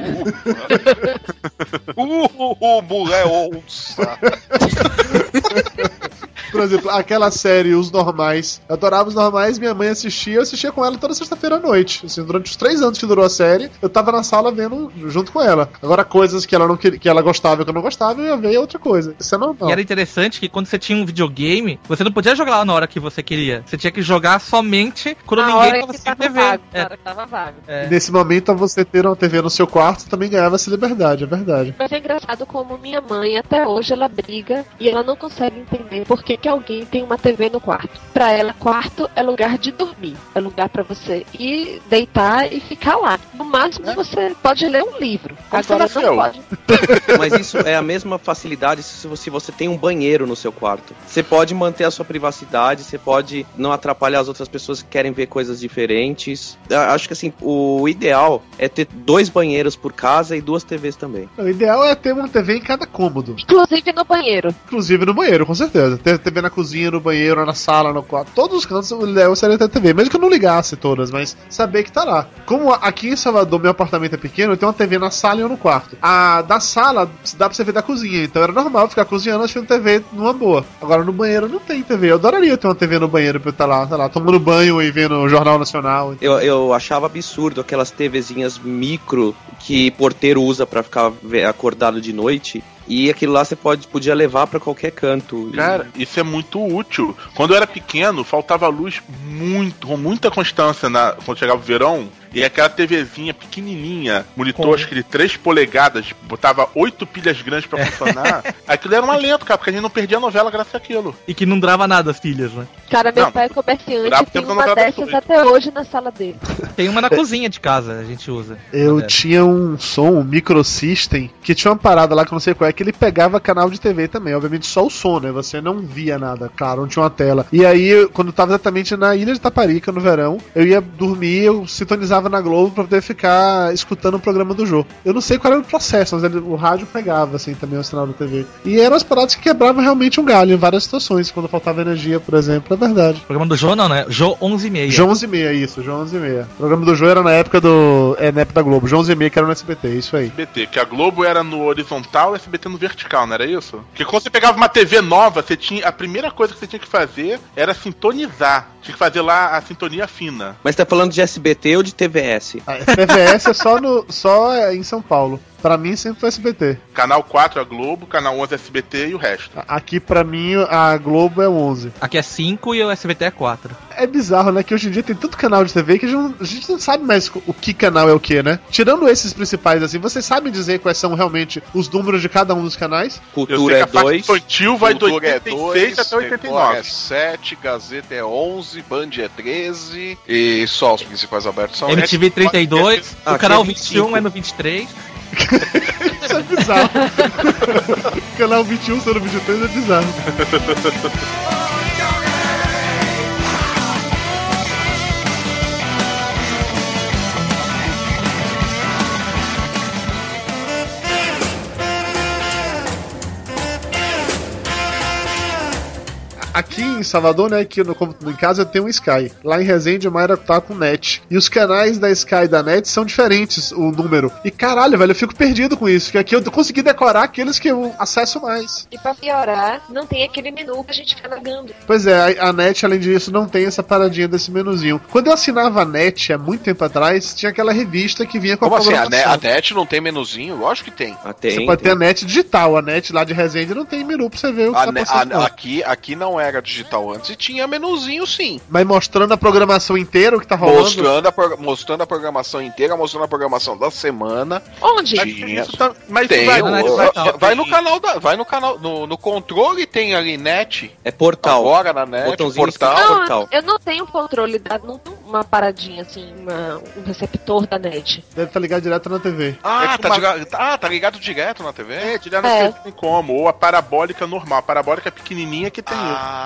uh, uh, mulher onça. Por exemplo, aquela série Os Normais. Eu adorava Os Normais, minha mãe assistia, eu assistia com ela toda sexta-feira à noite. Assim, durante os três anos que durou a série, eu tava na sala vendo junto com ela. Agora, coisas que ela não queria, que ela gostava e que eu não gostava, eu ia ver outra coisa. Isso é normal. E era interessante que quando você tinha um videogame, você não podia jogar lá na hora que você queria. Você tinha que jogar somente quando Na ninguém hora tava que assistindo TV. vago, É, hora que tava vago. é. Nesse momento, você ter uma TV no seu quarto também ganhava essa liberdade, é verdade. Mas é engraçado como minha mãe, até hoje, ela briga e ela não consegue entender por que, que alguém tem uma TV no quarto. Pra ela, quarto é lugar de dormir. É lugar pra você ir deitar e ficar lá. No máximo, você pode ler um livro. Como você Agora não pode. Mas isso é a mesma facilidade se você, se você tem um banheiro no seu quarto. Você pode manter a sua privacidade, você pode não atrapalhar as outras pessoas que querem ver coisas diferentes. Eu Acho que assim, o ideal é ter dois banheiros por casa e duas TVs também. O ideal é ter uma TV em cada cômodo. Inclusive no banheiro. Inclusive no banheiro, com certeza. Ter TV na cozinha, no banheiro, na sala, no quarto. Todos os cantos ideal seria ter TV. Mesmo que eu não ligasse todas, mas saber que tá lá. Como aqui em Salvador meu apartamento é pequeno, eu tenho uma TV na sala e uma no quarto. A da sala dá pra você ver da cozinha. Então era normal ficar cozinhando assistindo TV numa boa. Agora no banheiro não tem TV. Eu adoraria ter uma TV no banheiro pra eu estar lá, sei lá, tomando banho e vendo o Jornal Nacional. Eu, eu achava absurdo aquelas TVzinhas micro que porteiro usa pra ficar acordado de noite. E aquilo lá você pode, podia levar pra qualquer canto. E- Cara, isso é muito útil. Quando eu era pequeno, faltava luz muito, com muita constância na, quando chegava o verão. E aquela TVzinha pequenininha, monitor Com- acho que de 3 polegadas, botava oito pilhas grandes pra funcionar. Aquilo era um alento, cara, porque a gente não perdia a novela graças àquilo. E que não durava nada as filhas, né? Cara, meu Não, pai é comerciante e tem uma dessas até hoje na sala dele. Tem uma na cozinha de casa, a gente usa. Eu tinha um som, um microsystem, que tinha uma parada lá que eu não sei qual é, que ele pegava canal de TV também. Obviamente só o som, né? Você não via nada, claro, não tinha uma tela. E aí, quando eu tava exatamente na ilha de Taparica, no verão, eu ia dormir, eu sintonizava na Globo pra poder ficar escutando o programa do jogo. Eu não sei qual era o processo, mas ele- o rádio pegava, assim, também o sinal da TV. E eram as paradas que quebravam realmente um galho em várias situações, quando faltava energia, por exemplo, é verdade. O programa do Jô não, né? Jô 11 e meia. João 11 e meia, isso, João 11 e meia. O programa do João era na época do. É, na época da Globo. João 11 e meia que era no SBT, isso aí. SBT, que a Globo era no horizontal e a SBT no vertical, não era isso? Porque quando você pegava uma TV nova, você tinha. A primeira coisa que você tinha que fazer era sintonizar. Tinha que fazer lá a sintonia fina. Mas tá falando de SBT ou de TVS? A TVS é só, no, só em São Paulo. Pra mim sempre foi SBT. Canal 4 a Globo, canal 11 SBT e o resto. Aqui pra mim a Globo é 11. Aqui é 5 e o SBT é 4. É bizarro, né? Que hoje em dia tem tanto canal de TV que a gente não, a gente não sabe mais o que canal é o que, né? Tirando esses principais, assim, vocês sabem dizer quais são realmente os números de cada um dos canais? Eu sei Cultura é a faixa 2. infantil vai do Cultura é 86 2, até Record 89. é 7, Gazeta é 11, Band é 13 e só os principais abertos são MTV 32, Ah, o canal aqui é 21 25. é no 23. Isso é bizarro. canal 21 sendo 23 é bizarro. Aqui em Salvador, né, aqui no, como em casa eu tenho um Sky. Lá em Resende, o Mayra tá com net. E os canais da Sky e da net são diferentes, o número. E caralho, velho, eu fico perdido com isso. Que aqui eu consegui decorar aqueles que eu acesso mais. E pra piorar, não tem aquele menu pra gente ficar navegando. Pois é, a, a net, além disso, não tem essa paradinha desse menuzinho. Quando eu assinava a net há muito tempo atrás, tinha aquela revista que vinha com Como a assim? A, ne- a NET não tem menuzinho? Lógico que tem. Ah, tem, Você pode ter tem. a net digital, a net lá de Resende não tem menu pra você ver o que A tá ne- a- aqui, aqui não era digital antes e tinha menuzinho sim. Mas mostrando a programação inteira, o que tá rolando. Mostrando a, pro- mostrando a programação inteira, mostrando a programação da semana. Onde? Mas Tinha. isso, tá, mas Tem, vai, o- na vai, no canal da, vai no canal, no, no controle tem ali net, É portal. agora na net, Botãozinho portal. Não, portal. eu não tenho controle da. Não tenho uma paradinha assim, uma- um receptor da net. Deve estar ligado direto na TV. Ah, É tá, uma- diga- ah, tá ligado direto na TV? É, direto É. não tem como. Ou a parabólica normal. A parabólica pequenininha que tem. Ah,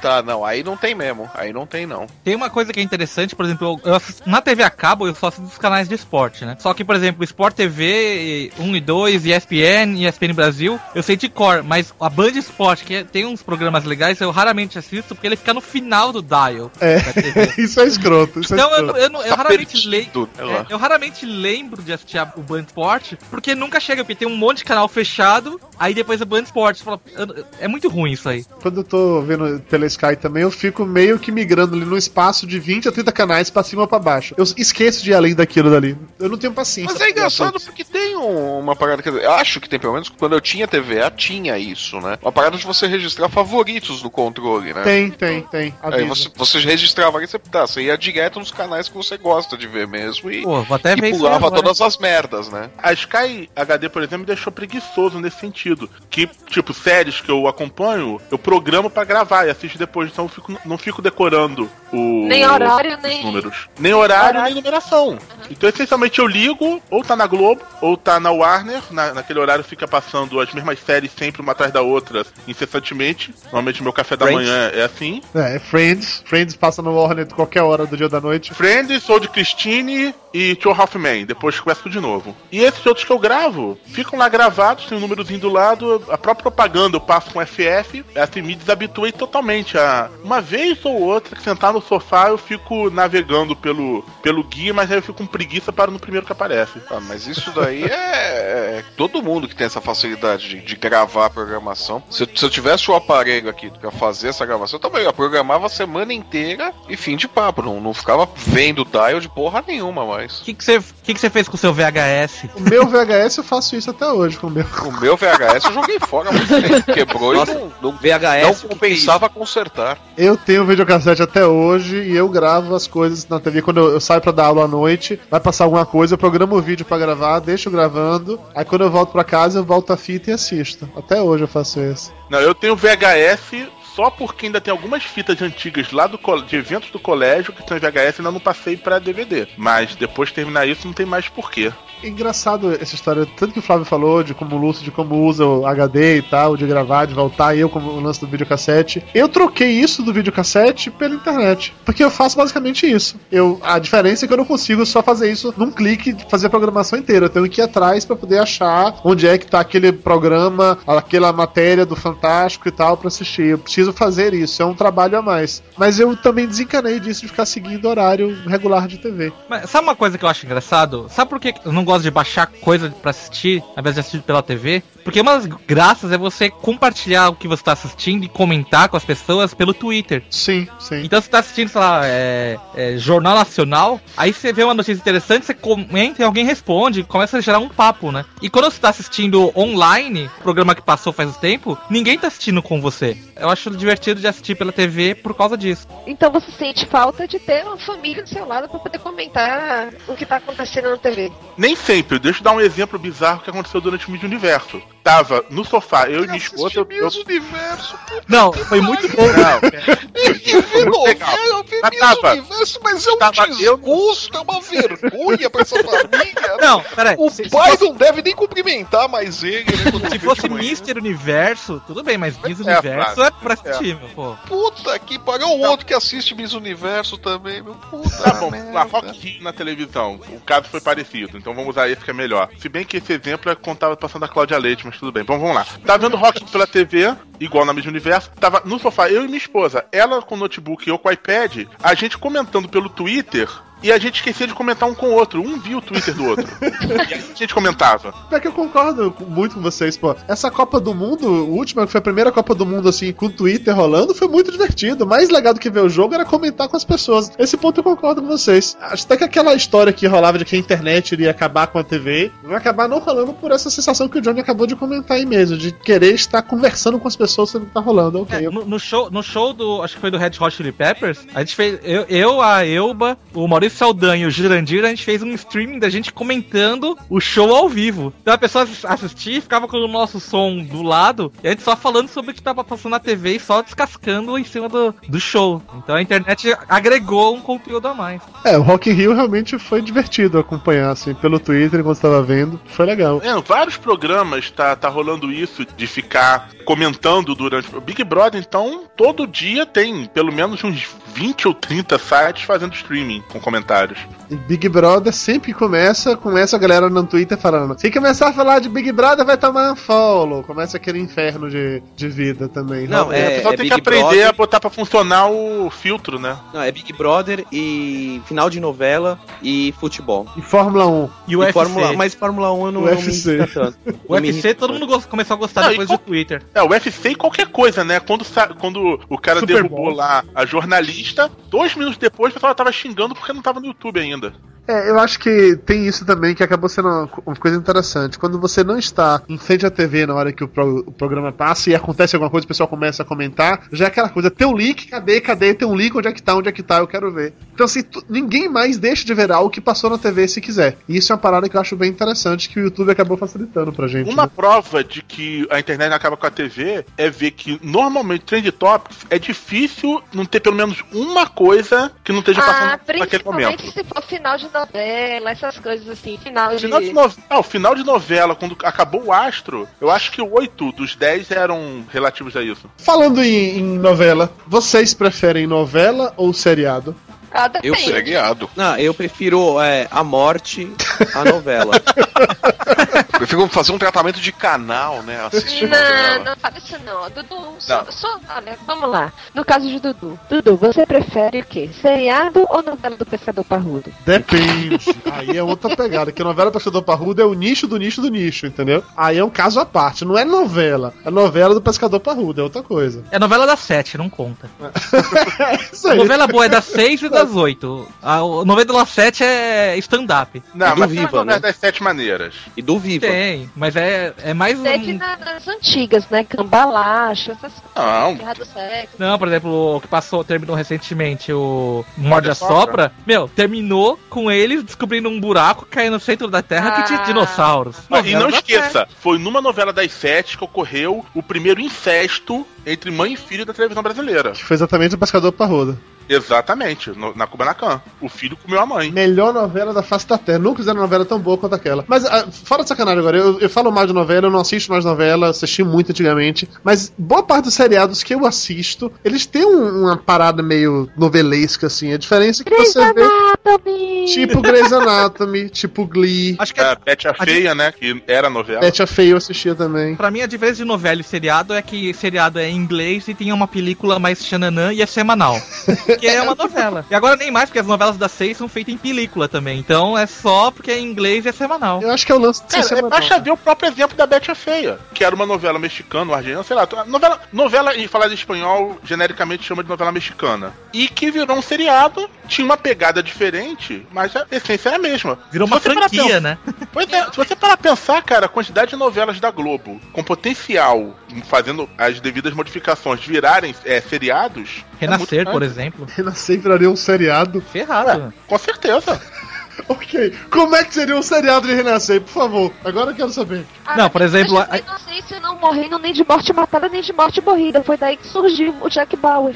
tá, não, aí não tem mesmo, aí não tem não. Tem uma coisa que é interessante, por exemplo, eu, eu assisto- na TV a cabo eu só assisto os canais de esporte, né? Só que, por exemplo, Sport TV 1 e 2, ESPN, ESPN Brasil, eu sei de cor, mas a Band Sport, que é- tem uns programas legais, eu raramente assisto porque ele fica no final do dial É. Isso é escroto. Isso Então é eu, escroto. eu, não- eu Tá raramente leio. É, eu raramente lembro de assistir a- o Band Sport, porque nunca chega, porque tem um monte de canal fechado, aí depois a Band fala, eu- É muito ruim isso aí. Quando eu tô vendo pela Sky também, eu fico meio que migrando ali no espaço de 20 a 30 canais pra cima ou pra baixo. Eu esqueço de ir além daquilo dali. Eu não tenho paciência. Mas é engraçado porque tem um- uma parada que eu acho que tem pelo menos quando eu tinha TVA tinha isso, né? Uma parada de você registrar favoritos no controle, né? Tem, tem, tem. Aí você, você registrava ali, você, tá, você ia direto nos canais que você gosta de ver mesmo e, Pô, vou até e pulava agora. todas as merdas, né? A Sky HD, por exemplo, me deixou preguiçoso nesse sentido. Que, tipo, séries que eu acompanho, eu programo pra gravar e assisto depois. Então eu fico- não fico decorando o, Nem horário, os nem. números. Nem horário, Horário. nem numeração. Então, essencialmente, eu ligo, ou tá na Globo, ou tá na Warner. Na, naquele horário fica passando as mesmas séries sempre uma atrás da outra, incessantemente. Normalmente meu café da Friends. manhã é assim. É, Friends. Friends passa no Warner qualquer hora do dia ou da noite. Friends, Sou de Christine e Two Half Men. Depois começo de novo. E esses outros que eu gravo ficam lá gravados, tem um númerozinho do lado. A própria propaganda eu passo com FF. Assim, me desabituei totalmente a uma vez ou outra sentar no sofá, eu fico navegando pelo, pelo guia, mas aí eu fico com preguiça para no primeiro que aparece. Ah, mas isso daí é, é todo mundo que tem essa facilidade de, de gravar a programação. Se, eu- se eu tivesse o aparelho aqui pra fazer essa gravação, eu também eu programava a semana inteira e fim de papo. Não, não ficava vendo dial de porra nenhuma mais. O que que você que que você fez com o seu VHS? O meu VHS eu faço isso até hoje com o meu. O meu VHS eu joguei fora tempo. Quebrou Nossa, e não, não, VHS, não compensava consertar. Eu tenho videocassete até hoje e eu gravo as coisas na TV. Quando eu, eu saio pra dar aula à noite, vai passar alguma coisa, eu programo o vídeo pra gravar, deixo gravando. Aí quando eu volto pra casa, eu volto a fita e assisto. Até hoje eu faço isso. Não, eu tenho VHS só porque ainda tem algumas fitas antigas lá do de eventos do colégio que estão em VHS e ainda não passei pra DVD. Mas depois de terminar isso, não tem mais porquê. Engraçado essa história, tanto que o Flávio falou de como o Lúcio, de como usa o HD e tal, de gravar, de voltar, e eu como o lance do videocassete. Eu troquei isso do videocassete pela internet. Porque eu faço basicamente isso. Eu, a diferença é que eu não consigo só fazer isso num clique fazer a programação inteira. Eu tenho que ir atrás pra poder achar onde é que tá aquele programa, aquela matéria do Fantástico e tal pra assistir. Eu preciso fazer isso, é um trabalho a mais. Mas eu também desencanei disso de ficar seguindo horário regular de TV. Mas sabe uma coisa que eu acho engraçado? Sabe por que eu não gosto de baixar coisa pra assistir, ao invés de assistir pela TV? Porque uma das graças é você compartilhar o que você tá assistindo e comentar com as pessoas pelo Twitter. Sim, sim. Então você tá assistindo, sei lá, é, é, Jornal Nacional, aí você vê uma notícia interessante, você comenta e alguém responde, começa a gerar um papo, né? E quando você tá assistindo online, programa que passou faz tempo, ninguém tá assistindo com você. Eu acho divertido de assistir pela TV por causa disso. Então você sente falta de ter uma família do seu lado pra poder comentar o que tá acontecendo na TV. Nem sempre. Deixa eu dar um exemplo bizarro que aconteceu durante o Mídia Universo. Tava no sofá, eu e minha esposa. Eu, eu... Universo, Não, foi muito bom. Eu vi Muito legal. novela, eu vi Mas tava- Universo, mas é um tava eu- desgosto, é uma vergonha pra essa família. Não, peraí. O se- se pai fosse- não deve nem cumprimentar mais ele, né? Se fosse. Mister Universo, tudo bem, mas Miss É, Universo Flávio. é pra assistir, meu pô. Puta que pariu, o outro que assiste Miss Universo também, meu puta Tá bom, merda. lá, Rock Rio na televisão. O caso foi parecido, então vamos usar esse que é melhor. Se bem que esse exemplo é quando tava passando a Cláudia Leite, mas tudo bem. Bom, vamos lá. Tava vendo Rock pela TV, igual na mesma universo. Tava no sofá, eu e minha esposa. Ela com o notebook e eu com o iPad. A gente comentando pelo Twitter. E a gente esquecia de comentar um com o outro. Um via o Twitter do outro. e a gente comentava. É que eu concordo muito com vocês, pô. Essa Copa do Mundo, a última, que foi a primeira Copa do Mundo, assim, com o Twitter rolando, foi muito divertido. Mais legal do que ver o jogo era comentar com as pessoas. Esse ponto eu concordo com vocês. Acho até que aquela história que rolava de que a internet iria acabar com a TV, vai acabar não rolando por essa sensação que o Johnny acabou de comentar aí mesmo, de querer estar conversando com as pessoas sobre o que tá rolando. Ok, É, eu- no, no show, no show do. Acho que foi do Red Hot Chili Peppers. A gente fez. Eu, eu, a Elba, o Maurício Saldanha e o Girandir, a gente fez um streaming da gente comentando o show ao vivo. Então a pessoa assis- assistia e ficava com o nosso som do lado. E a gente só falando sobre o que tava passando na TV e só descascando em cima do, do show. Então a internet agregou um conteúdo a mais. É, o Rock in Rio realmente foi divertido acompanhar, assim, pelo Twitter enquanto estava vendo. Foi legal. É, vários programas tá, tá rolando isso de ficar comentando durante. O Big Brother, então, todo dia tem pelo menos uns 20 ou 30 sites fazendo streaming com comentários. E Big Brother sempre começa, começa a galera no Twitter falando. Se começar a falar de Big Brother, vai tomar um follow. Começa aquele inferno de, de vida também. Não, é- o pessoal tem Big que aprender Brother. a botar pra funcionar o filtro, né? Não, é Big Brother e final de novela e futebol. E Fórmula 1. E o E UFC. Fórmula, mas Fórmula 1 eu não, não me UFC. tanto. O UFC todo mundo começou a gostar Não, depois do Twitter. É, o UFC e qualquer coisa, né? Quando, quando o cara Super derrubou Bowl. lá a jornalista, dois minutos depois o pessoal tava xingando porque não tava no YouTube ainda. Entenda. É, eu acho que tem isso também que acabou sendo uma, co- uma coisa interessante. Quando você não está em frente à TV na hora que o, pro- o programa passa e acontece alguma coisa, o pessoal começa a comentar, já é aquela coisa, tem um link, cadê, cadê? Tem um link, onde é que tá, onde é que tá, eu quero ver. Então assim, tu- ninguém mais deixa de ver algo que passou na TV se quiser. E isso é uma parada que eu acho bem interessante, que o YouTube acabou facilitando pra gente. Uma né? prova de que a internet acaba com a TV é ver que normalmente Trend Topics é difícil não ter pelo menos uma coisa que não esteja Ah, passando naquele momento. principalmente se for final de novela, essas coisas assim, final de. Final de, no... ah, o final de novela, quando acabou o Astro, eu acho que oito dos dez eram relativos a isso. Falando em, em novela, vocês preferem novela ou seriado? Ah, Eu. Preguiado. Não, eu prefiro é, a morte à novela. prefiro fazer um tratamento de canal, né? Assistir Não, não fala isso não. Dudu, só, Não. só- olha, vamos lá. No caso de Dudu. Dudu, você prefere o quê? Seriado ou novela do Pescador Parrudo? Depende. Aí é outra pegada. Que novela Pescador Parrudo é o nicho do nicho do nicho, entendeu? Aí é um caso à parte. Não é novela. É novela do Pescador Parrudo, é outra coisa. É novela das sete, não conta. É isso A aí. novela boa é das seis e das oito. A o novela das sete é stand-up. Não, E do mas Viva, Viva, né? das sete maneiras. E do Viva. Tem, mas é, é mais Sede um... na- das antigas, né? Cambalacho, essas coisas. Não. Guerra do Sexo. Não, por exemplo, o que passou, terminou recentemente, o Morde a Sopra. Sopra, meu, terminou com eles descobrindo um buraco caindo no centro da Terra que tinha Ah. dinossauros. Mas, e não esqueça, foi numa novela das sete que ocorreu o primeiro incesto entre mãe e filho da televisão brasileira. Que foi exatamente o Pescador Parrudo. Exatamente, no- na Kubanacan. O filho comeu a mãe. Melhor novela da face da terra. Nunca fizeram novela tão boa quanto aquela. Mas, ah, fora de sacanagem agora, eu, eu falo mais de novela, eu não assisto mais novela, assisti muito antigamente. Mas boa parte dos seriados que eu assisto, eles têm um- uma parada meio novelesca, assim. A diferença é que Grey's você vê. Anatomy! Tipo Grey's Anatomy, tipo Glee. Acho que A Betty a Feia, né? Que era novela. Betty a Feia eu assistia também. Pra mim, a diferença de novela e seriado é que seriado é em inglês e tem uma película mais xananã e é semanal. que é uma novela. E agora nem mais, porque as novelas das seis são feitas em película também. Então é só porque é em inglês e é semanal. Eu acho que é o lance de Cara, é, basta ver o próprio exemplo da Betty a Feia, que era uma novela mexicana, argentina, sei lá. Novela, novela em falar de espanhol, genericamente chama de novela mexicana. E que virou um seriado, tinha uma pegada diferente, mas a essência é a mesma. Virou Se uma franquia, né? Pois é, se você parar pra pensar, cara, a quantidade de novelas da Globo com potencial, fazendo as devidas modificações, virarem é, seriados. É Renascer, muito por exemplo. Renascer viraria um seriado. Ferrado. Com certeza. Ok. Como é que seria um seriado de Renascer, por favor? Agora eu quero saber. Ah, Não, por exemplo, eu a- não sei se não morrendo nem de morte matada nem de morte morrida. Foi daí que surgiu o Jack Bauer.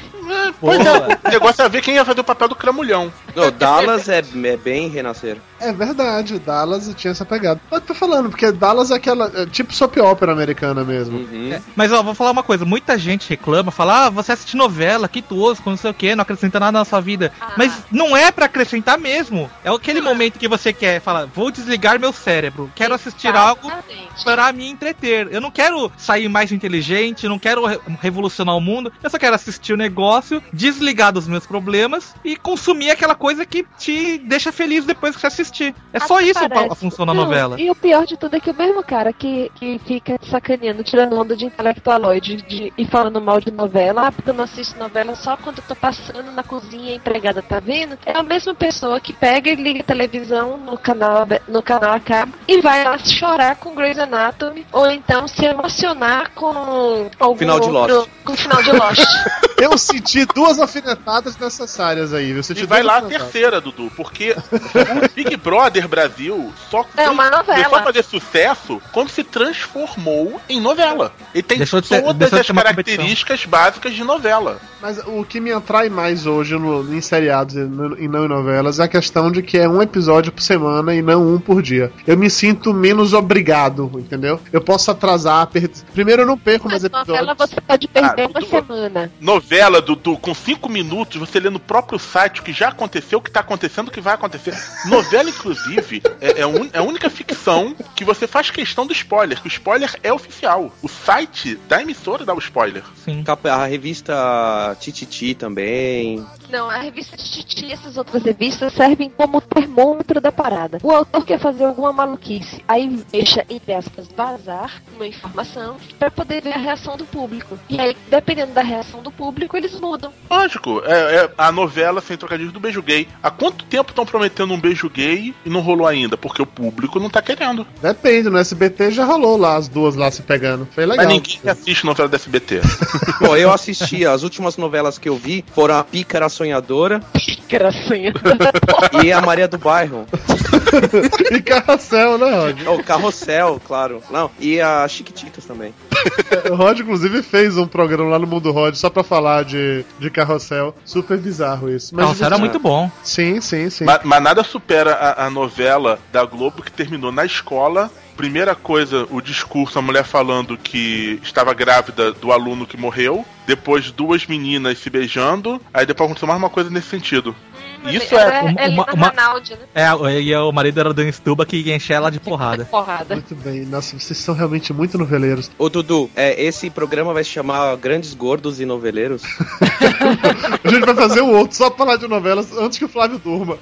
Pois é, o negócio é ver quem ia fazer o papel do cramulhão. Não, Dallas é, é bem renascer. É verdade, Dallas tinha essa pegada. Eu tô falando, porque Dallas é aquela. É tipo soap opera americana mesmo. Uhum. Mas ó, vou falar uma coisa, muita gente reclama, fala, ah, você assiste novela, que tosco, não sei o que, não acrescenta nada na sua vida. Mas não é pra acrescentar mesmo. É aquele momento que você quer, fala, vou desligar meu cérebro, quero assistir algo Exatamente. para me entreter. Eu não quero sair mais inteligente, não quero re- revolucionar o mundo, eu só quero assistir o negócio, desligar dos meus problemas e consumir aquela coisa que te deixa feliz depois que você assistir. É só isso parece. a função da Não, novela. E o pior de tudo é que o mesmo cara que, que fica sacaneando, tirando onda de intelectualoide de, e falando mal de novela, ah, porque eu não assisto novela só quando eu tô passando na cozinha e a empregada tá vendo, é a mesma pessoa que pega e liga a televisão no canal, no canal a cabo e vai lá chorar com Grey's Anatomy ou então se emocionar com algum Final de outro, Lost. com o final de Lost. Eu senti duas alfinetadas necessárias aí? Eu senti E vai lá a terceira, Dudu, porque o Big Brother Brasil só É uma novela. começou a fazer sucesso quando se transformou em novela. E tem Deixou ser- todas as características básicas de novela. Mas o que me atrai mais hoje no- em seriados e no- e não em novelas é a questão de que é um episódio por semana e não um por dia. Eu me sinto menos obrigado, entendeu? Eu posso atrasar, per... primeiro eu não perco mais Mas novela episódios. você pode perder Ah, uma Dudu. semana. Novela, Dudu, com cinco minutos, você lê no próprio site o que já aconteceu, o que tá acontecendo, o que vai acontecer. Novela, inclusive, é, é un- é a única ficção que você faz questão do spoiler, que o spoiler é oficial. O site da emissora dá o spoiler. Sim. A revista Tititi também. Não, a revista Titi e essas outras revistas servem como termômetro da parada. O autor quer fazer alguma maluquice, aí deixa, entre aspas, vazar uma informação pra poder ver a reação do público. E aí, dependendo da reação do público, eles mudam. Lógico, é, é a novela sem trocadilhos do beijo gay. Há quanto tempo estão prometendo um beijo gay e não rolou ainda? Porque o público não tá querendo. Depende, no SBT já rolou lá as duas lá se pegando. Foi legal. Mas ninguém assiste novela do SBT. Bom, eu assisti, as últimas novelas que eu vi foram a Pícara Sonhadora Gracinha. e a Maria do Bairro. e Carrossel, né, Rod? O Carrossel, claro. Não, e a Chiquititas também. O Rod, inclusive, fez um programa lá no Mundo Rod só pra falar de, de Carrossel. Super bizarro isso. Nossa, era divertido. muito bom. Sim, sim, sim. mas, mas nada supera a, a novela da Globo que terminou na escola Primeira coisa, o discurso, a mulher falando que estava grávida do aluno que morreu. Depois, duas meninas se beijando. Aí depois aconteceu mais uma coisa nesse sentido. Isso é. é, é uma- uma- Rinaldi, né? É, e o marido era Dan Stuba que enche ela de porrada. Porrada. Muito bem. Nossa, vocês são realmente muito noveleiros. Ô Dudu, é, esse programa vai se chamar Grandes Gordos e Noveleiros? A gente vai fazer um outro só pra falar de novelas antes que o Flávio durma.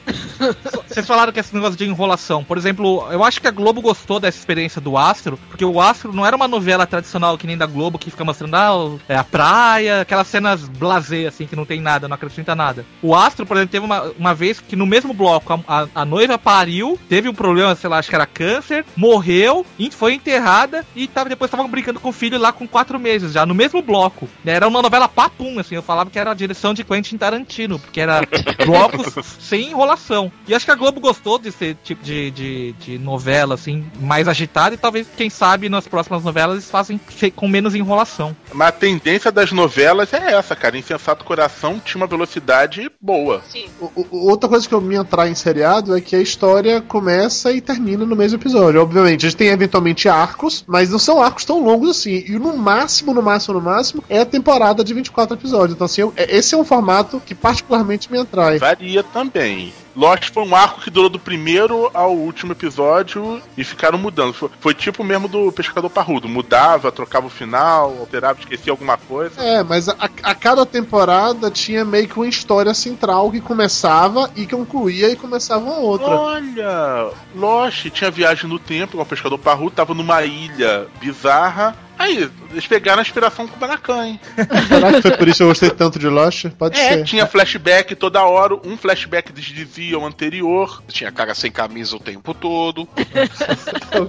Vocês falaram que esse negócio de enrolação. Por exemplo, eu acho que a Globo gostou dessa experiência do Astro, porque o Astro não era uma novela tradicional que nem da Globo, que fica mostrando ah, o- é, a praia, aquelas cenas blasé, assim, que não tem nada, não acrescenta nada. O Astro, por exemplo, teve uma, uma vez que no mesmo bloco a, a- a noiva pariu, teve um problema, sei lá, acho que era câncer, morreu, e foi enterrada e tava, depois estavam brincando com o filho lá com quatro meses já, no mesmo bloco. Era uma novela papum, assim, eu falava que era a direção de Quentin Tarantino, porque era blocos sem enrolação. E acho que a Globo gostou desse tipo de, de, de novela, assim, mais agitada, e talvez, quem sabe, nas próximas novelas eles fazem com menos enrolação. Mas a tendência das novelas é essa, cara. Insensato Coração tinha uma velocidade boa. Sim. O- outra coisa que eu me atrai em seriado é que a história começa e termina no mesmo episódio. Obviamente, a gente tem eventualmente arcos, mas não são arcos tão longos assim. E no máximo, no máximo, no máximo, é a temporada de 24 episódios. Então, assim, eu- é- esse é um formato que particularmente me atrai. Varia também. Lost foi um arco que durou do primeiro ao último episódio e ficaram mudando. Foi, foi tipo mesmo do Pescador Parrudo. Mudava, trocava o final, alterava, esquecia alguma coisa. É, mas a, a cada temporada tinha meio que uma história central que começava e concluía e começava outra. Olha, Lost tinha viagem no tempo, com o Pescador Parrudo, tava numa ilha bizarra. Aí, eles pegaram a inspiração com o Banacan, hein? Será que foi por isso que eu gostei tanto de Lost? Pode É, ser. tinha flashback toda hora, um flashback desdizia o anterior. Tinha cara sem camisa o tempo todo.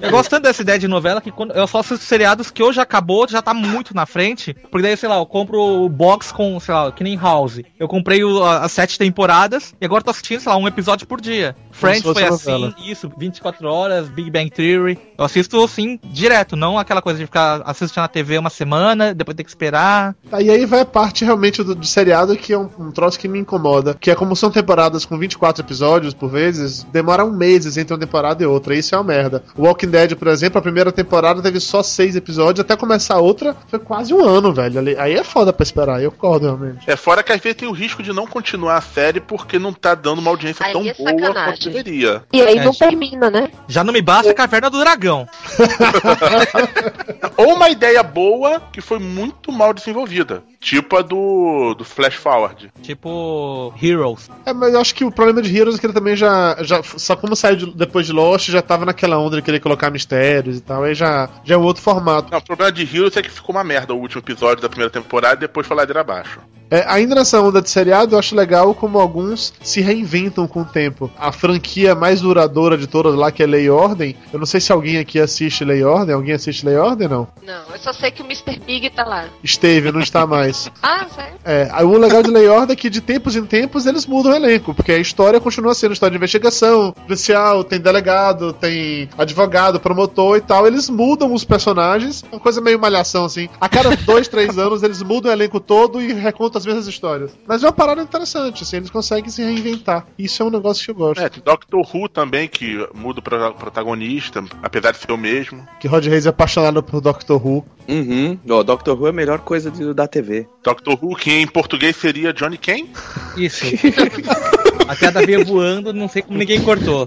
Eu gosto tanto dessa ideia de novela que quando eu só assisto seriados que hoje acabou, já tá muito na frente. Porque daí, sei lá, eu compro o box com, sei lá, que nem House. Eu comprei o- a- as sete temporadas e agora tô assistindo, sei lá, um episódio por dia. Friends foi novela. assim, isso, 24 horas, Big Bang Theory. Eu assisto assim, direto, não aquela coisa de ficar assistindo na TV uma semana, depois ter que esperar. Tá, e aí vai a parte realmente do, do seriado que é um, um troço que me incomoda. Que é como são temporadas com 24 episódios por vezes, demoram meses entre uma temporada e outra. Isso é uma merda. O Walking Dead, por exemplo, a primeira temporada teve só seis episódios, até começar a outra foi quase um ano, velho. Aí é foda pra esperar, eu concordo realmente. É fora que às vezes tem o risco de não continuar a série porque não tá dando uma audiência Aí tão é boa quanto deveria. E aí É, não termina, né? Já não me basta a Caverna do Dragão. Ou uma ideia boa que foi muito mal desenvolvida. Tipo a do, do Flash Forward. Tipo Heroes. É, mas eu acho que o problema de Heroes é que ele também já. já só como saiu de- depois de Lost, já tava naquela onda de querer colocar mistérios e tal. Aí já, já é um outro formato. Não, o problema de Heroes é que ficou uma merda o último episódio da primeira temporada e depois foi ladeira abaixo. É, ainda nessa onda de seriado, eu acho legal como alguns se reinventam com o tempo. A franquia mais duradoura de todas lá, que é Lei e Ordem. Eu não sei se alguém aqui assiste Lei e Ordem. Alguém assiste Lei e Ordem, não? Não, eu só sei que o Mr. Big tá lá. Esteve, não está mais. Ah, sério? É, o legal de Lei Ordem é que de tempos em tempos eles mudam o elenco, porque a história continua sendo história de investigação, policial, tem delegado, tem advogado, promotor e tal. Eles mudam os personagens, uma coisa meio malhação assim. A cada dois, três anos eles mudam o elenco todo e recontam as mesmas histórias. Mas é uma parada interessante, assim, eles conseguem se reinventar. Isso é um negócio que eu gosto. É, tem Doctor Who também, que muda o pro- protagonista, apesar de ser o mesmo. Que Rod Reis é apaixonado por Doctor Who. Uhum. Ó, Doctor Who é a melhor coisa de- da TV. Doctor Who, que em português seria Johnny Ken? Isso. A queda veio voando, não sei como ninguém cortou.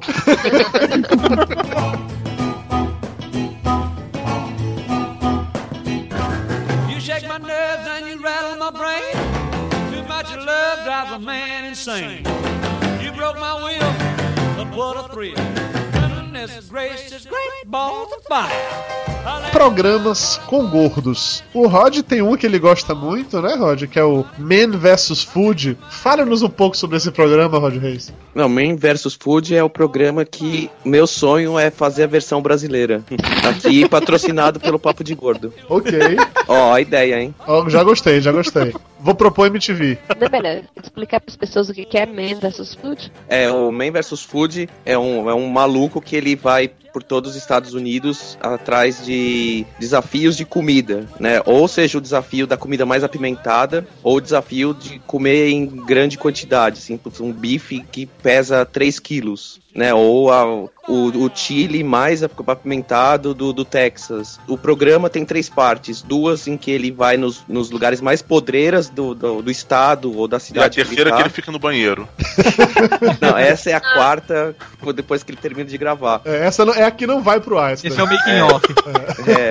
You shake my nerves and you rattle my brain. Too much love drives a man insane. You broke my will, but what a thrill. Programas com gordos. O Rod tem um que ele gosta muito, né, Rod? Que é o Men vs Food. Fale-nos um pouco sobre esse programa, Rod Reis. Não, Man vs Food é o programa que meu sonho é fazer a versão brasileira. Aqui patrocinado pelo Papo de Gordo. Ok. Ó, a ideia, hein? Ó, já gostei, já gostei. Vou propor MTV. Não é melhor explicar para as pessoas o que que é Man vs Food? É, o Man vs Food é um, é um maluco que ele vai por todos os Estados Unidos atrás de desafios de comida, né? Ou seja, o desafio da comida mais apimentada, ou o desafio de comer em grande quantidade, assim, um bife que pesa 3 quilos, né? Ou a- o, o chile mais apimentado do, do Texas. O programa tem três partes, duas em que ele vai nos, nos lugares mais podreiras do, do, do estado ou da E a cidade. terceira tá. que ele fica no banheiro. Não, essa é a quarta, depois que ele termina de gravar. É, essa não- é a que não vai pro ar. essa Esse é o making off. É.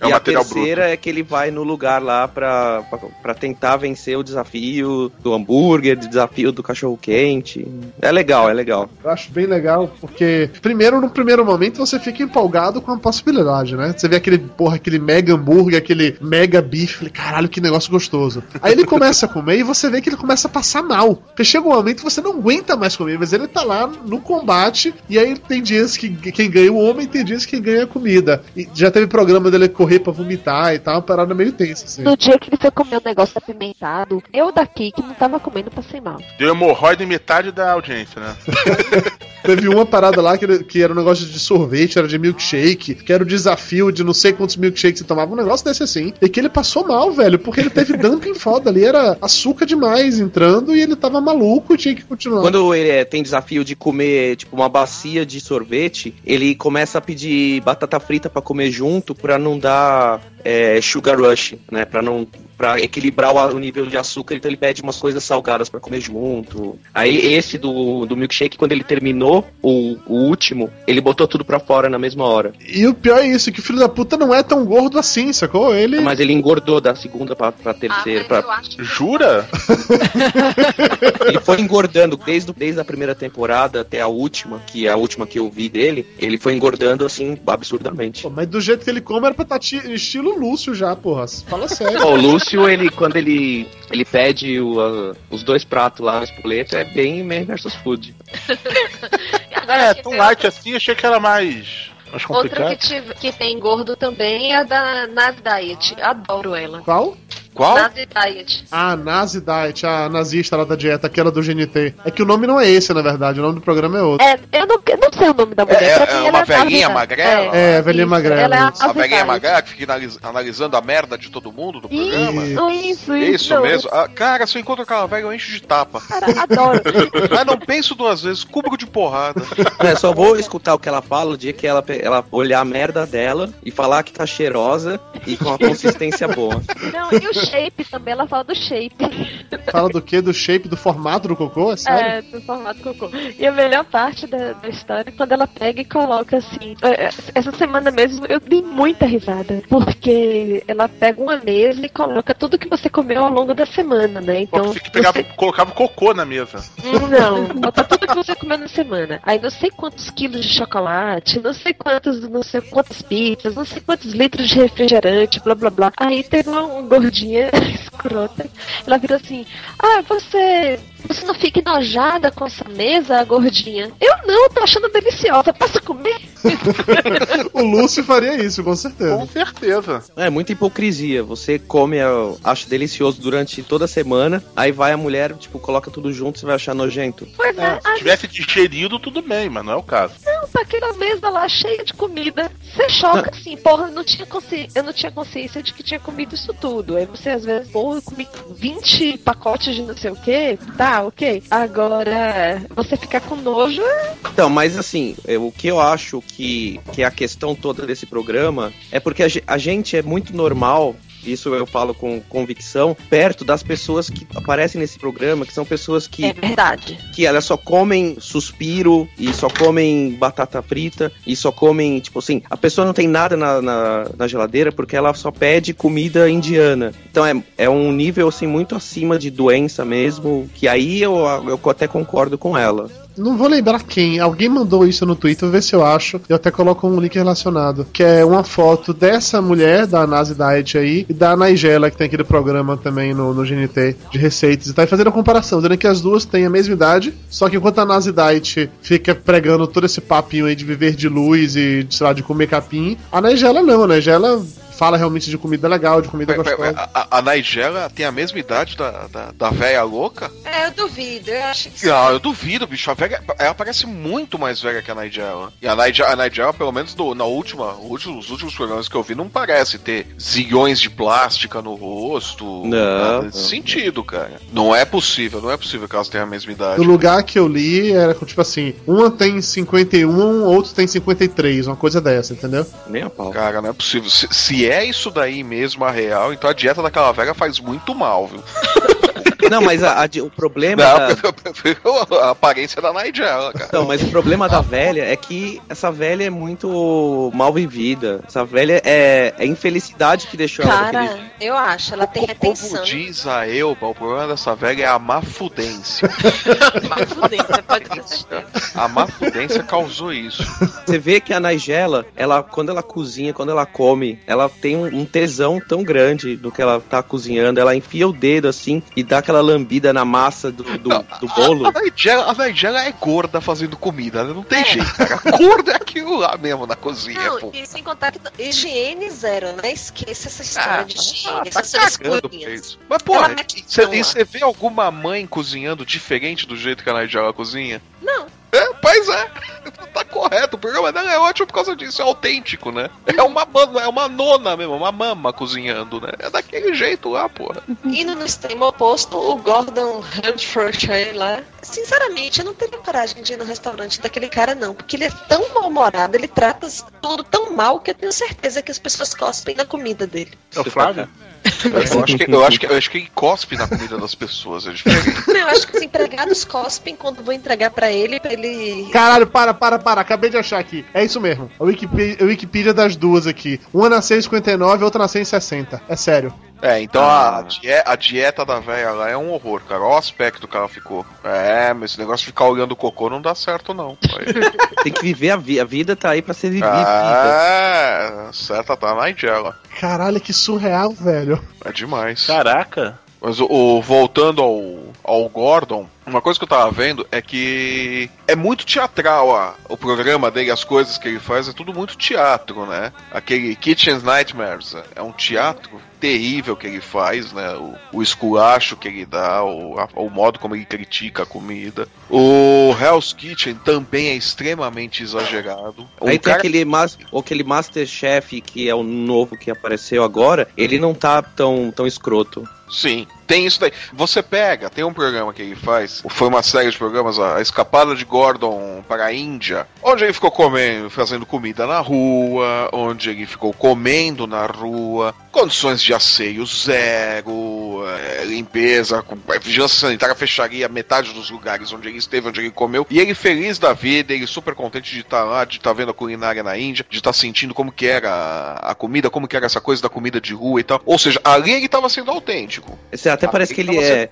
É o e a terceira é que ele vai no lugar lá pra, pra, pra tentar vencer o desafio do hambúrguer, o desafio do cachorro quente. É legal, é legal. Eu acho bem legal, porque, primeiro, no primeiro momento, você fica empolgado com a possibilidade, né? Você vê aquele, porra, aquele mega hambúrguer, aquele mega bife, falei, caralho, que negócio gostoso. Aí ele começa a comer e você vê que ele começa a passar mal. Porque chega um momento que você não aguenta mais comer, mas ele tá lá no combate, e aí tem dias que quem ganha o homem, tem dias que quem ganha a comida. E já teve programa dele correr pra vomitar e tal, uma parada meio tensa, assim. No dia que ele foi comer um negócio apimentado, eu daqui que não tava comendo passei mal. Deu hemorroida em metade da audiência, né? Teve uma parada lá que, ele- que era um negócio de sorvete, era de milkshake, que era o desafio de não sei quantos milkshakes você tomava, um negócio desse assim. E que ele passou mal, velho, porque ele teve dumping foda ali, era açúcar demais entrando e ele tava maluco e tinha que continuar. Quando ele é, tem desafio de comer, tipo, uma bacia de sorvete, ele começa a pedir batata frita pra comer junto pra não dar é, sugar rush, né? Pra não para equilibrar o, o nível de açúcar, então ele pede umas coisas salgadas pra comer junto. Aí esse do, do milkshake, quando ele terminou o, o último, ele botou tudo pra fora na mesma hora. E o pior é isso, que o filho da puta não é tão gordo assim, sacou? Ele. Mas ele engordou da segunda pra, pra terceira. pra- Jura? Ele foi engordando desde, desde a primeira temporada até a última, que é a última que eu vi dele, ele foi engordando assim absurdamente. Pô, mas do jeito que ele come era pra estar estilo Lúcio já, porra. Fala sério. O Lúcio, ele, quando ele, ele pede o, a- os dois pratos lá no espoleto, é bem Man vs Food. É, tão light assim, achei que era mais, mais Outra complicado. que, tive- que tem gordo também é a da Nazi Diet. Adoro ela. Qual? Qual? Nazi Diet. Ah, Nazi Diet, a nazista lá da dieta, aquela do GNT. É que o nome não é esse, na verdade, o nome do programa é outro. É, eu não, eu não sei o nome da mulher. É, é uma ela velhinha magrela? Diet. É, velhinha isso, magrela, Ela é a isso. A velhinha magrela que fica analis- analisando a merda de todo mundo do programa? Isso, isso, É isso. Isso mesmo. Ah, cara, se eu encontro aquela velha, eu encho de tapa. Cara, adoro. Mas não penso duas vezes, cubro de porrada. É, só vou escutar o que ela fala o dia que ela, ela olhar a merda dela e falar que tá cheirosa e com a consistência boa. Não, e o shape também, ela fala do shape. Fala do quê? Do shape, do formato do cocô? É sério? É, do formato cocô. E a melhor parte da, da história é quando ela pega e coloca assim. é, é, Essa semana mesmo eu dei muita risada. Porque ela pega uma mesa e coloca tudo que você comeu ao longo da semana, né? Então. você que pegava, você- colocava cocô na mesa. Hum, Não, bota tudo que você comeu na semana. Aí não sei quantos quilos de chocolate, não sei quantos, não sei quantas pizzas, não sei quantos litros de refrigerante, blá blá blá. Aí teve uma, uma escrota. Ela virou assim: Ah, você. Você não fica enojada com essa mesa, gordinha? Eu não, eu tô achando deliciosa. Posso comer? O Lúcio faria isso, com certeza. Com certeza. É muita hipocrisia. Você come, é, acha delicioso durante toda a semana, aí vai a mulher, tipo, coloca tudo junto, você vai achar nojento. Pois é, Se tivesse digerido, tudo bem, mas não é o caso. Não, tá aquela mesa lá cheia de comida. Você choca assim, porra, eu não tinha consciência, eu não tinha consciência de que tinha comido isso tudo. Aí você às vezes, porra, eu comi 20 pacotes de não sei o que, tá, ok. Agora, você ficar com nojo. Então, mas assim, é, o que eu acho que, que é a questão toda desse programa é porque a, a gente é muito normal. Isso eu falo com convicção, perto das pessoas que aparecem nesse programa, que são pessoas que É verdade. que elas só comem suspiro e só comem batata frita e só comem, tipo assim, a pessoa não tem nada na, na, na geladeira porque ela só pede comida indiana. Então é, é um nível assim muito acima de doença mesmo, que aí eu, eu até concordo com ela. Não vou lembrar quem. Alguém mandou isso no Twitter, vou ver se eu acho. Eu até coloco um link relacionado. Que é uma foto dessa mulher, da Nazi Diet aí, e da Nigella, que tem aquele programa também no, no GNT de receitas. E tá aí fazendo a comparação, dizendo que as duas têm a mesma idade. Só que enquanto a Nazi Diet fica pregando todo esse papinho aí de viver de luz e, sei lá, de comer capim, a Nigella não. A Nigella fala realmente de comida legal, de comida Pera, pera, gostosa. A, a Nigella tem a mesma idade da, da, da velha louca? É, eu duvido. Eu acho que Não, eu duvido, bicho. A velha, ela parece muito mais velha que a Nigella. E a Nigella, a Nigella pelo menos do- na última, últimos, os últimos programas que eu vi, não parece ter zilhões de plástica no rosto. Não, nada não. nesse sentido, cara. Não é possível, não é possível que elas tenham a mesma idade. No lugar que eu li, era tipo assim, uma tem 51, outro tem 53, uma coisa dessa, entendeu? Nem a pau. Cara, não é possível. Se, se é isso daí mesmo a real, então a dieta daquela velha faz muito mal, viu? Não, mas a- a o problema. Não, da- eu prefiro a aparência da Nigella, cara. Não, mas o problema da velha é que essa velha é muito mal vivida. Essa velha é, é infelicidade que deixou ela daquele Cara, eu acho, ela tem Como retenção. diz a Elba, o problema dessa velha é a mafudência. Você pode ter certeza. A mafudência causou isso. Você vê que a Nigella, ela, quando ela cozinha, quando ela come, ela tem um, um tesão tão grande do que ela tá cozinhando. Ela enfia o dedo assim e dá aquela lambida na massa do, do, do bolo. A Nigella, a Nigella é gorda fazendo comida, né? não tem jeito, cara. Gorda é aquilo lá mesmo na cozinha, Não, pô. e sem contar que higiene zero, né? Esqueça essa história Ah, de higiene, tá essas isso. Mas, e lá. você vê alguma mãe cozinhando diferente do jeito que a Nigella cozinha? Não. É, pois é. Tá correto. O programa dela é ótimo por causa disso. É autêntico, né? É uma, mama- é uma nona mesmo, uma mama cozinhando, né? É daquele jeito lá, porra. Indo no extremo oposto, o Gordon aí lá. Sinceramente, eu não teria coragem de ir no restaurante daquele cara, não. Porque ele é tão mal-humorado, ele trata tudo tão mal que eu tenho certeza que as pessoas cospem na comida dele. É o Flávio? Eu acho, que, eu, acho que, eu acho que ele cospe na comida das pessoas. É. Não, eu acho que os empregados cospem quando vou entregar pra ele, pra ele. Caralho, para, para, para. Acabei de achar aqui. É isso mesmo. A Wikipedia, a Wikipedia das duas aqui. Uma nasceu em 59 e outra nasceu em 60. É sério. É, então a, die- a dieta da velha lá é um horror, cara. Olha o aspecto que ela ficou. É, mas esse negócio de ficar olhando o cocô não dá certo, não. Tem que viver a vida. A vida tá aí pra ser vivida. Ah, certa tá na Nigella. Caralho, que surreal, velho. É demais. Caraca. Mas o, o- voltando ao, ao Gordon, uma coisa que eu tava vendo é que é muito teatral a, o programa dele, as coisas que ele faz, é tudo muito teatro, né? Aquele Kitchen's Nightmares é um teatro terrível que ele faz, né? O, o esculacho que ele dá, o, a- o modo como ele critica a comida. O Hell's Kitchen também é extremamente exagerado. Aí tem cara- aquele, mas, aquele Masterchef que é o novo que apareceu agora, ele não tá tão, tão escroto. Sim, tem isso daí. Você pega, tem um programa que ele faz, foi uma série de programas, a a Escapada de Gordon para a Índia, onde ele ficou comendo, fazendo comida na rua, onde ele ficou comendo na rua, condições de asseio zero, eh, limpeza, eh, vigilância sanitária fecharia metade dos lugares onde ele esteve, onde ele comeu, e ele feliz da vida, ele super contente de estar lá, de estar vendo a culinária na Índia, de estar sentindo como que era a- comida, como que era essa coisa da comida de rua e tal. Ou seja, ali ele estava sendo autêntico. Até parece que ele tava é.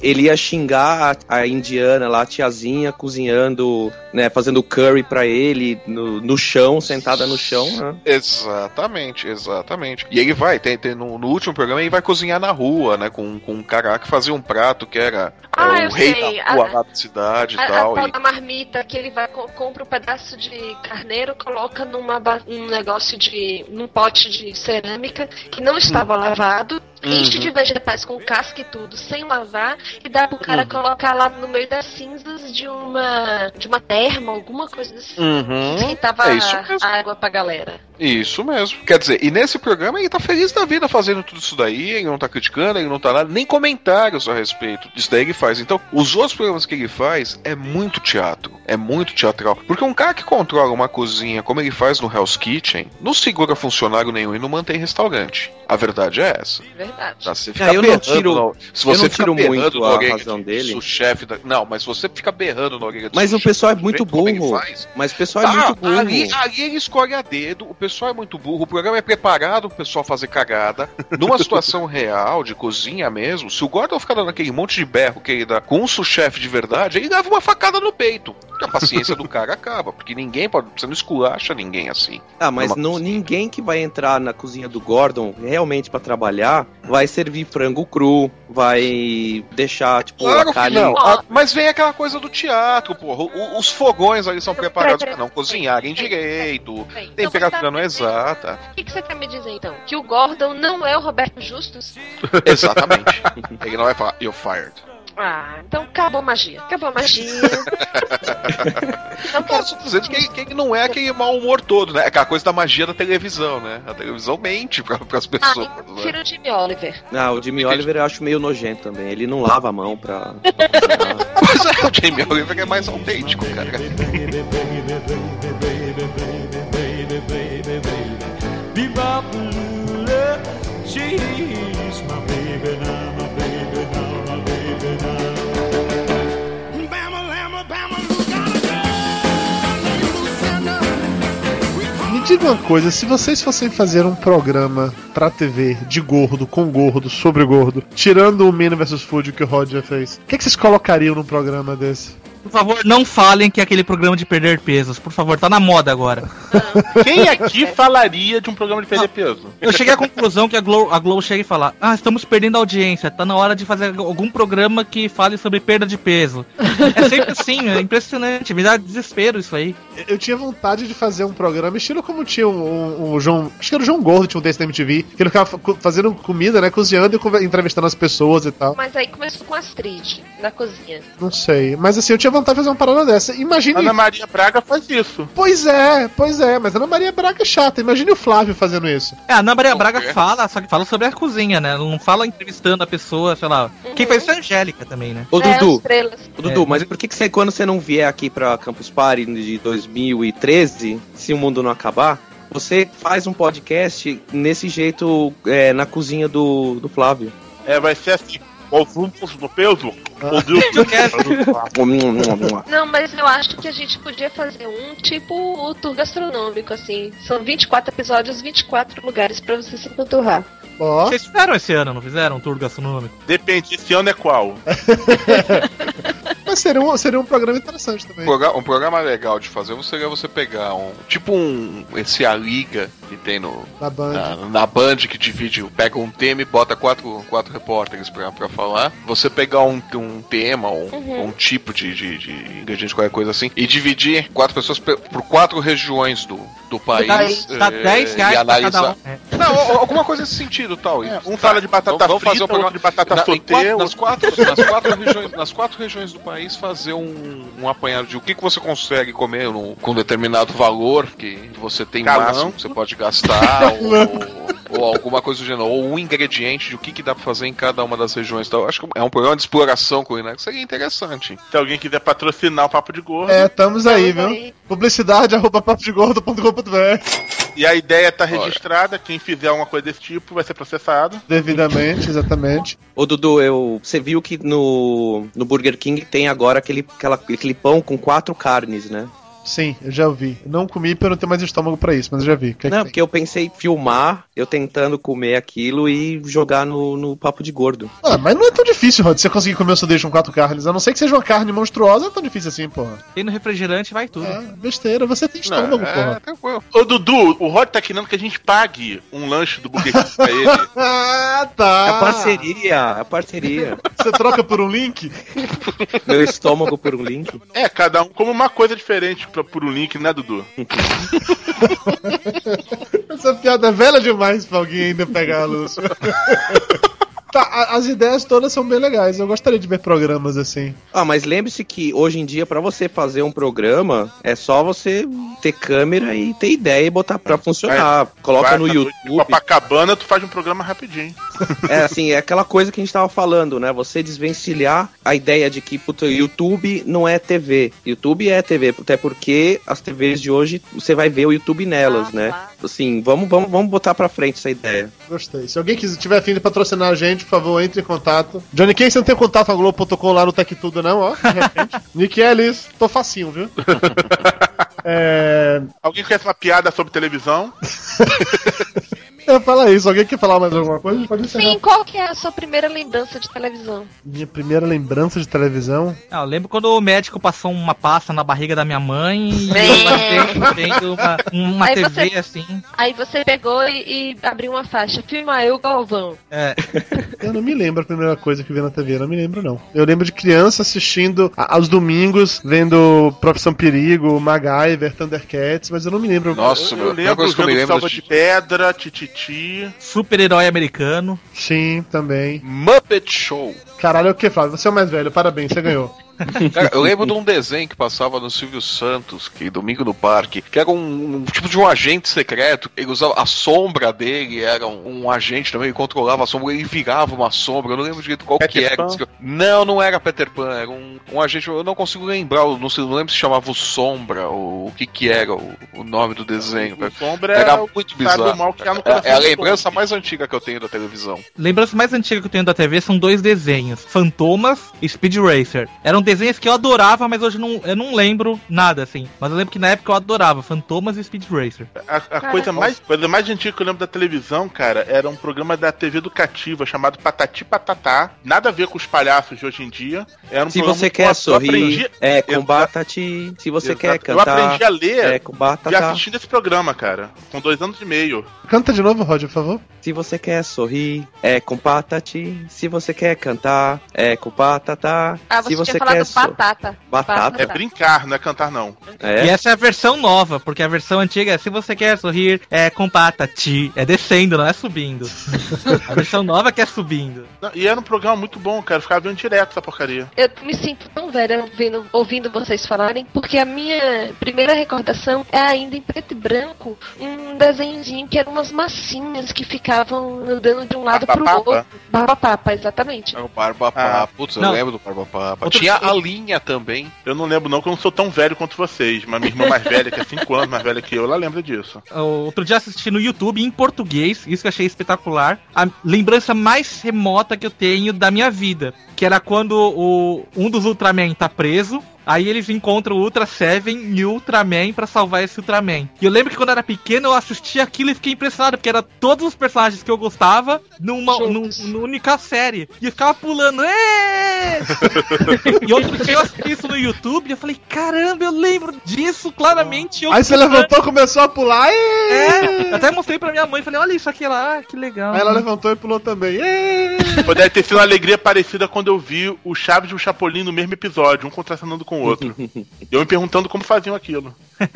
Ele ia xingar a, a indiana lá, a tiazinha, cozinhando, né, fazendo curry pra ele no, no chão, sentada no chão. né? Exatamente, exatamente. E ele vai, tem, tem no, no último programa, ele vai cozinhar na rua, né? Com, com um cara que fazia um prato que era é, Ah, o eu rei sei, da rua a- lá da cidade e A, a tal. tal e- da marmita que ele vai co- compra um pedaço de carneiro, coloca numa ba- um negócio de num pote de cerâmica que não estava lavado, enche Uhum. de vegetais com casca e tudo, sem lavar e dá pro cara Uhum. colocar lá no meio das cinzas de uma de uma terma, alguma coisa assim. Uhum. Esquentava É isso mesmo. a água pra galera. Isso mesmo. Quer dizer, e nesse programa ele tá feliz da vida fazendo tudo isso daí, ele não tá criticando, ele não tá nada, nem comentários a respeito disso daí ele faz. Então, os outros programas que ele faz é muito teatro, é muito teatral. Porque um cara que controla uma cozinha como ele faz no Hell's Kitchen, não segura funcionário nenhum e não mantém restaurante. A verdade é essa. Verdade. Tá? Você Ah, fica eu não berrando tiro- na- se eu você não fica tiro berrando muito a orelha razão de dele. chefe da... Não, mas se você fica berrando na orelha de Mas o pessoal é muito ele burro. Mas o pessoal é Tá, muito burro. Ali, ali ele escolhe a dedo, o pessoal é muito burro, o programa é preparado pro pessoal fazer cagada. Numa situação real, de cozinha mesmo, se o Gordon ficar dando aquele monte de berro que ele dá com um sous-chefe de verdade, ele leva uma facada no peito. A paciência do cara acaba, porque ninguém pode. Você não esculacha ninguém assim. Ah, mas Numa não, ninguém que vai entrar na cozinha do Gordon realmente pra trabalhar vai servir frango cru, vai deixar, tipo, Claro a carne. não. Ah, mas vem aquela coisa do teatro, porra. O- os fogões ali são preparados para não cozinharem direito. Temperatura não é exata. O que, que você quer me dizer então? Que o Gordon não é o Roberto Justus? Exatamente. Ele não vai falar, you're fired. Ah, então acabou a magia. Acabou a magia. Não posso dizer que, ele- que ele não é aquele mau humor todo, né? É aquela coisa da magia da televisão, né? A televisão mente pra, pras pessoas. Ah, né? tira o Jimmy Oliver. Ah, o Jimmy Oliver eu acho meio nojento também. Ele não lava a mão pra. Mas é, o Jamie Oliver é mais autêntico, cara. diga uma coisa, se vocês fossem fazer um programa pra TV de gordo, com gordo, sobre gordo, tirando o Mina vs Food que o já fez, o que, que vocês colocariam num programa desse? Por favor, não falem que é aquele programa de perder pesos. Por favor, tá na moda agora. Quem aqui falaria de um programa de perder peso? Eu cheguei à conclusão que a Glow, a Glow chega e fala: Ah, estamos perdendo audiência, tá na hora de fazer algum programa que fale sobre perda de peso. É sempre assim, é impressionante, me dá desespero isso aí. Eu tinha vontade de fazer um programa, estilo como tinha um, um- um João. Acho que era o João Gordo, tinha um desse na MTV, que ele ficava fazendo comida, né? Cozinhando e entrevistando as pessoas e tal. Mas aí começou com Astrid, na cozinha. Não sei. Mas assim, eu tinha vontade de fazer uma parada dessa. Imagine. Ana Maria Braga faz isso. Pois é, pois é, mas a Ana Maria Braga é chata. Imagine o Flávio fazendo isso. É, a Ana Maria Braga fala, só que fala sobre a cozinha, né? Ela não fala entrevistando a pessoa, sei lá. Quem faz isso é a Angélica também, né? Ô, É, Dudu, estrelas. Ô, Dudu, É. mas por que, que você, quando você não vier aqui pra Campus Party de 2013, se o mundo não acabar, você faz um podcast nesse jeito é, na cozinha do, do Flávio? É, vai ser assim. Os rumos do peso. O Não, mas eu acho que a gente podia fazer um tipo o tour gastronômico, assim. São 24 episódios, 24 lugares pra você se panturrar. Ó. Vocês fizeram esse ano, não fizeram? Um tour gastronômico? Depende, esse ano é qual? Mas seria um, seria um programa interessante também. um programa legal de fazer seria você pegar um. Tipo um. Esse A Liga que tem no. Da Band. Na, na Band que divide, pega um tema e bota quatro, quatro repórteres pra, pra falar. Você pegar um, um tema, um, Uhum. um tipo de, de, de ingrediente, qualquer coisa assim, e dividir quatro pessoas pe- por quatro regiões do, do país. Tá eh, 10 reais e analisar. cada um. É. Não, al- alguma coisa nesse sentido, tal. É, um fala de batata Vamos- vamos fazer frita, um programa- outro de batata Na- sauté, quatro- nas, quatro, nas, quatro regiões, nas quatro regiões do país fazer um, um apanhado de o que, que você consegue comer num- com determinado valor que você tem Galão. máximo que você pode gastar ou, ou alguma coisa do gênero, ou um ingrediente de o que, que dá pra fazer em cada uma das regiões. Então, acho que é um programa de exploração culinária que seria interessante. Se alguém quiser patrocinar o Papo de Gordo. É, estamos aí, viu? aí. Publicidade arroba papodegordo.com.br E a ideia tá registrada. Quem fizer alguma coisa desse tipo vai ser processado. Devidamente, exatamente. Ô, Dudu, eu, você viu que no, no Burger King tem agora aquele, aquela, aquele pão com quatro carnes, né? Sim, eu já vi. Não comi porque eu não tenho mais estômago pra isso, mas eu já vi. Que é que Não, tem? porque eu pensei em filmar eu tentando comer aquilo e jogar no, no papo de gordo. Ah, mas não é tão difícil, Rod, você conseguir comer o sanduíche com quatro carnes. A não ser que seja uma carne monstruosa, não é tão difícil assim, porra. Tem no refrigerante, vai tudo. É, besteira, você tem estômago, Não, é, porra. tranquilo. Ô, Dudu, o Rod tá querendo que a gente pague um lanche do Burger King pra ele. Ah, É tá. a parceria, a parceria. Você troca por um link? Meu estômago por um link. É, cada um come uma coisa diferente pra, por um link, né, Dudu? Essa piada é velha demais pra alguém ainda pegar a luz. Tá, as ideias todas são bem legais. Eu gostaria de ver programas assim. Ah, mas lembre-se que hoje em dia, pra você fazer um programa, é só você ter câmera e ter ideia e botar pra funcionar. Coloca Vai, no tá. YouTube. Copacabana, tu faz um programa rapidinho. É assim, é aquela coisa que a gente tava falando, né? Você desvencilhar a ideia de que, puta, YouTube não é TV. YouTube é TV, até porque as TVs de hoje você vai ver o YouTube nelas, Ah, né? tá. Assim, vamos, vamos, vamos botar pra frente essa ideia. Gostei. Se alguém quiser, tiver afim de patrocinar a gente, por favor, entre em contato. Johnny Ken, você não tem contato com a Globo.com lá no Tech Tudo, não, ó. De repente. Nick Ellis, tô facinho, viu? é... Alguém conhece uma piada sobre televisão? Eu falar isso. Alguém quer falar mais alguma coisa? Pode encerrar. Sim, qual que é a sua primeira lembrança de televisão? Minha primeira lembrança de televisão. Ah, eu lembro quando o médico passou uma pasta na barriga da minha mãe e eu passei vendo uma, uma Aí TV você- assim. Aí você pegou e, e abriu uma faixa. Filma eu, Galvão. É. Eu não me lembro a primeira coisa que eu vi na TV, eu não me lembro, não. Eu lembro de criança assistindo a- aos domingos, vendo Profissão Perigo, MacGyver, Thundercats, mas eu não me lembro. Nossa, Eu meu, a lembro eu me vendo lembro Salva de Pedra, Super-herói americano. Sim, também. Muppet Show. Caralho, é o que, Flávio? Você é o mais velho, parabéns, você ganhou. Cara, eu lembro de um desenho que passava no Silvio Santos, que Domingo no Parque, que era um, um tipo de um agente secreto. Ele usava a sombra dele, era um, um agente também, ele controlava a sombra, ele virava uma sombra. Eu não lembro direito qual que Peter era. Pan? Não, não era Peter Pan, era um, um agente. Eu não consigo lembrar, eu não, sei, não lembro se chamava o Sombra ou o que que era o, o nome do desenho. O Sombra era é muito que bizarro. mal que no É- é a lembrança mais antiga que eu tenho da televisão. Lembrança mais antiga que eu tenho da TV são dois desenhos: Fantomas e Speed Racer. Eram desenhos que eu adorava, mas hoje não, eu não lembro nada assim. Mas eu lembro que na época eu adorava Fantomas e Speed Racer. A, a coisa, mais, coisa mais antiga que eu lembro da televisão, cara, era um programa da TV educativa chamado Patati Patatá. Nada a ver com os palhaços de hoje em dia. Era um Se programa você quer. Eu sorrir, aprendi- é com batati. Se você Exato. quer Eu cantar, aprendi a ler é com e batata. assistindo esse programa, cara. Com dois anos e meio. Canta de novo, Roger, por favor. Se você quer sorrir, é com patati. Se você quer cantar, é com batata. Ah, você Se você quer so- batata. Batata. É brincar, não é cantar, não. É. E essa é a versão nova, porque a versão antiga é se você quer sorrir, é com patati. É descendo, não é subindo. a versão nova que é subindo. Não, E era um programa muito bom, cara. Eu ficava vendo direto essa porcaria. Eu me sinto tão velha ouvindo, ouvindo vocês falarem, porque a minha primeira recordação é ainda em preto e branco, um desenhozinho que eram umas massinhas que ficavam andando de um lado pro Barba-papa? outro. Barba Papa, exatamente. É o Barba Ah, Papa. Putz, eu não. lembro do Barba Papa. Outro- Tinha a linha também. Eu não lembro, não, que eu não sou tão velho quanto vocês. Mas minha irmã mais velha, que é 5 anos mais velha que eu, ela lembra disso. Outro dia assisti no YouTube em português, isso que eu achei espetacular. A lembrança mais remota que eu tenho da minha vida, que era quando o, um dos Ultraman tá preso. Aí eles encontram o Ultra Seven e o Ultraman pra salvar esse Ultraman. E eu lembro que quando eu era pequeno eu assisti aquilo e fiquei impressionado, porque era todos os personagens que eu gostava numa, num- numa única série. E eu ficava pulando. E outro dia eu assisti isso no YouTube e eu falei, caramba, eu lembro disso claramente. Eu Aí você levantou, começou a pular. É, eu até mostrei pra minha mãe, falei, olha isso aqui lá, que legal. Aí ela levantou e pulou também. Deve ter sido uma alegria parecida quando eu vi o Chaves e o Chapolin no mesmo episódio, um contracenando com o outro. Eu me perguntando como faziam aquilo.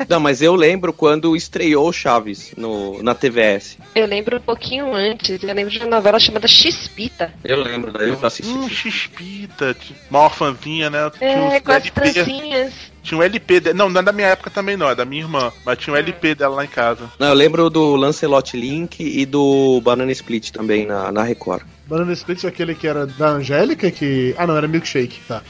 Não, mas eu lembro quando estreou Chaves no, na TVS. Eu lembro um pouquinho antes, eu lembro de uma novela chamada X-Pita. Eu lembro, daí eu assisti. Hum, X-Pita, uma orfãzinha, né? Tinha É, um com as LP, trancinhas. tinha um LP, de... não, não é da minha época também não, é da minha irmã, mas tinha um LP dela lá em casa. Não, eu lembro do Lancelot Link e do Banana Split também na, na Record. Banana Split é aquele que era da Angélica, que. Ah, não, era Milkshake, tá.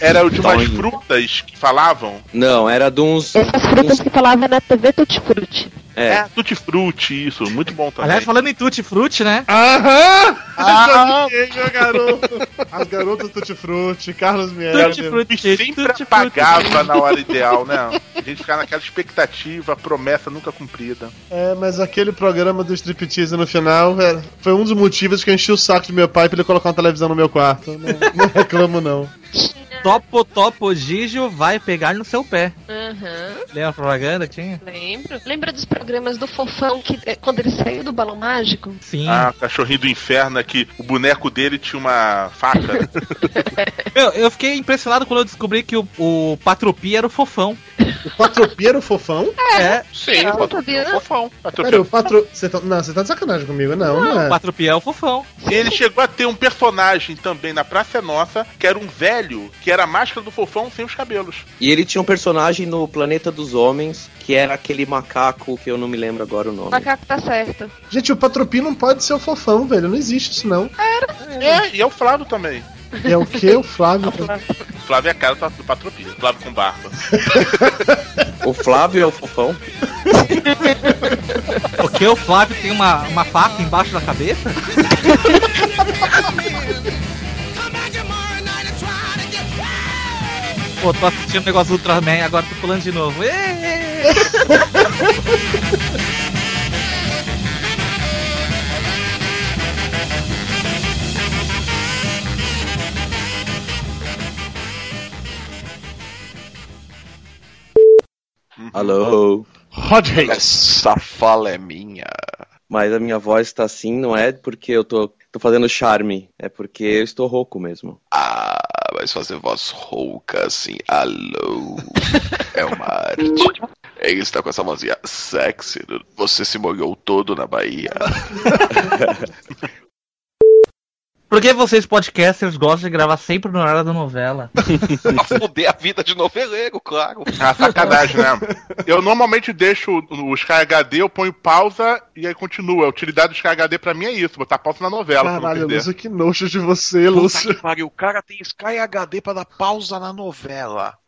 Era o de umas frutas que falavam. Não, era de uns. Essas frutas que falavam na TV Tutti Frutti. É. É, Tutti Frutti, isso, muito bom também. Aliás, falando em Tutti Frutti, né? Aham! Ah! Meu garoto! As garotas Tutti Frutti, Carlos Miele. Tutti Frutti, E sempre Tutti Frutti. apagava na hora ideal, né? A gente ficava naquela expectativa, promessa nunca cumprida. É, mas aquele programa do striptease no final era- foi um dos motivos que eu enchi o saco de meu pai pra ele colocar uma televisão no meu quarto. Não, não reclamo, não. Topo Topo Gijo vai pegar no seu pé. Aham, Lembra a propaganda que tinha? lembro. Lembra dos programas do Fofão que eh, quando ele saiu do balão mágico? Sim. Ah, o cachorrinho do inferno é que o boneco dele tinha uma faca. Eu, eu fiquei impressionado quando eu descobri que o, o Patropi era o fofão. O Patropi era o fofão? É. Sim, não, pode sabia, ser não. um fofão. Pera, o Patro... Você tá... Não, você tá de sacanagem comigo, não, não O é. Patropi é o fofão. Ele chegou a ter um personagem também na Praça é Nossa, que era um velho, que era a máscara do fofão sem os cabelos. E ele tinha um personagem no Planeta dos Homens, que era aquele macaco que eu não me lembro agora o O nome. macaco tá certo. Gente, o Patropi não pode ser o fofão, velho. Não existe isso, não. É, e é o Flávio também. É o que, o Flávio? O Flávio é a cara do Patropia, Flávio com barba. O Flávio é o fofão? Porque o Flávio tem uma, uma faca embaixo da cabeça? Pô, tô assistindo o negócio do Ultraman, agora tô pulando de novo. Uhum. Alô? Rodney! Essa fala é minha. Mas a minha voz tá assim, não é porque eu tô, tô fazendo charme, é porque eu estou rouco mesmo. Ah! Fazer voz rouca assim, alô, é uma arte. Ele está com essa vozinha sexy. Você se molhou todo na Bahia. Por que vocês podcasters gostam de gravar sempre no horário da novela? pra foder a vida de noveleiro, claro. Ah, sacanagem, né? Eu normalmente deixo o Sky HD, eu ponho pausa e aí continua. A utilidade do Sky HD pra mim é isso, botar pausa na novela. Caralho. Lúcio, que nojo de você, Puta Lúcio. que pariu, o cara tem Sky HD pra dar pausa na novela.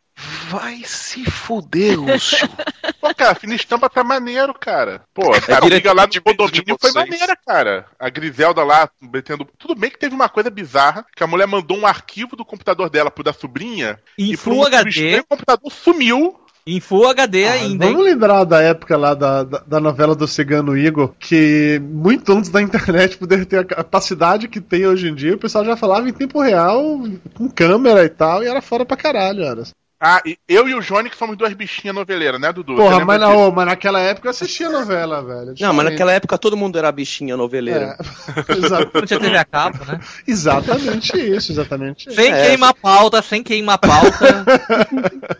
Vai se fuder, Lúcio. Pô, cara, fina estampa tá maneiro, cara. Pô, a direto briga lá de no condomínio de foi maneira, cara. A Griselda lá, metendo. Tudo bem que teve uma coisa bizarra, que a mulher mandou um arquivo do computador dela pro da sobrinha. Em e por Full um motivo HD. estranho, o computador sumiu. Em Full HD Ah, ainda, hein? Vamos lembrar da época lá da, da, da novela do Cigano Igor, que muito antes da internet poder ter a capacidade que tem hoje em dia, o pessoal já falava em tempo real, com câmera e tal, e era fora pra caralho, era. Ah, e eu e o Johnny que somos duas bichinhas noveleiras, né, Dudu? Porra, mas, não, mas naquela época eu assistia novela, velho. Não, mas naquela época todo mundo era bichinha noveleira. É, exa- Não tinha TV a cabo, né? exatamente isso, exatamente isso. Sem É. queimar pauta, sem queimar pauta.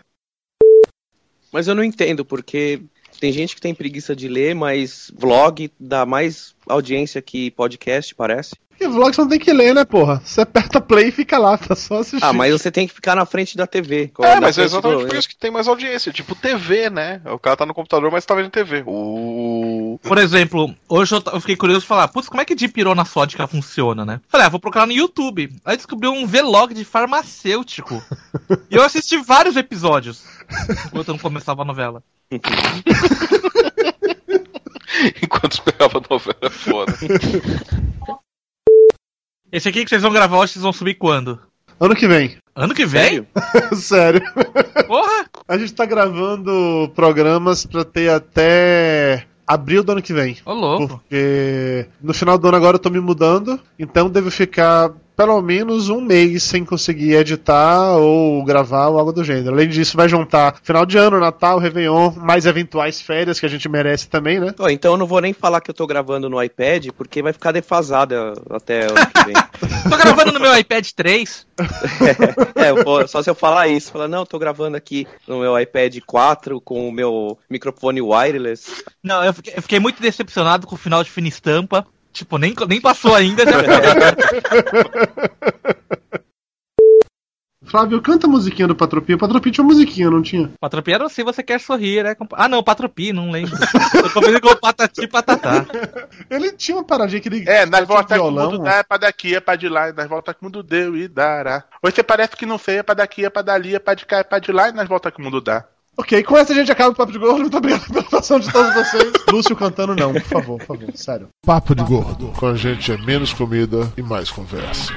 Mas eu não entendo, porque tem gente que tem preguiça de ler, mas vlog dá mais audiência que podcast, parece. Porque vlog você não tem que ler, né, porra? Você aperta play e fica lá, tá só assistindo. Ah, mas você tem que ficar na frente da TV. É, mas é exatamente do- por isso que tem mais audiência. Tipo TV, né? O cara tá no computador, mas tá vendo TV. Uh... Por exemplo, hoje eu, fiquei curioso de falar, putz, como é que dipirona sódica funciona, né? Falei, ah, vou procurar no YouTube. Aí descobri um vlog de farmacêutico. e eu assisti vários episódios enquanto eu não começava a novela. Enquanto esperava a novela é foda. Esse aqui que vocês vão gravar hoje, vocês vão subir quando? Ano que vem. Ano que vem? Sério. Porra! A gente tá gravando programas pra ter até abril do ano que vem. Ô, louco. Porque no final do ano agora eu tô me mudando, então devo ficar pelo menos um mês sem conseguir editar ou gravar ou algo do gênero. Além disso, vai juntar final de ano, Natal, Réveillon, mais eventuais férias que a gente merece também, né? Ó, então eu não vou nem falar que eu tô gravando no iPad, porque vai ficar defasada até ano que vem. Tô gravando no meu iPad 3. é, eu vou- só se eu falar isso, falar, não, eu tô gravando aqui no meu iPad 4 com o meu microfone wireless. Não, eu fiquei, eu fiquei muito decepcionado com o final de Fina Estampa. Tipo, nem, nem passou ainda. Já... Flávio, canta a musiquinha do Patropi. O Patropi tinha uma musiquinha, não tinha? Patropi era se você quer sorrir, né? Ah, não, Patropi, não lembro. Eu confundi com o Patati e Patatá. Ele tinha uma paradinha que ele. É, nas voltas que o mundo dá é pra daqui, é pra de lá, e nas voltas que o mundo deu e dará. Hoje você parece que não sei, é pra daqui, é pra dali, é pra de cá, é pra de lá, e nas voltas que o mundo dá. Ok, com essa a gente acaba o Papo de Gordo. Muito obrigado pela participação de todos vocês. Lúcio cantando, não, por favor, por favor, sério. Papo de Gordo. Com a gente é menos comida e mais conversa.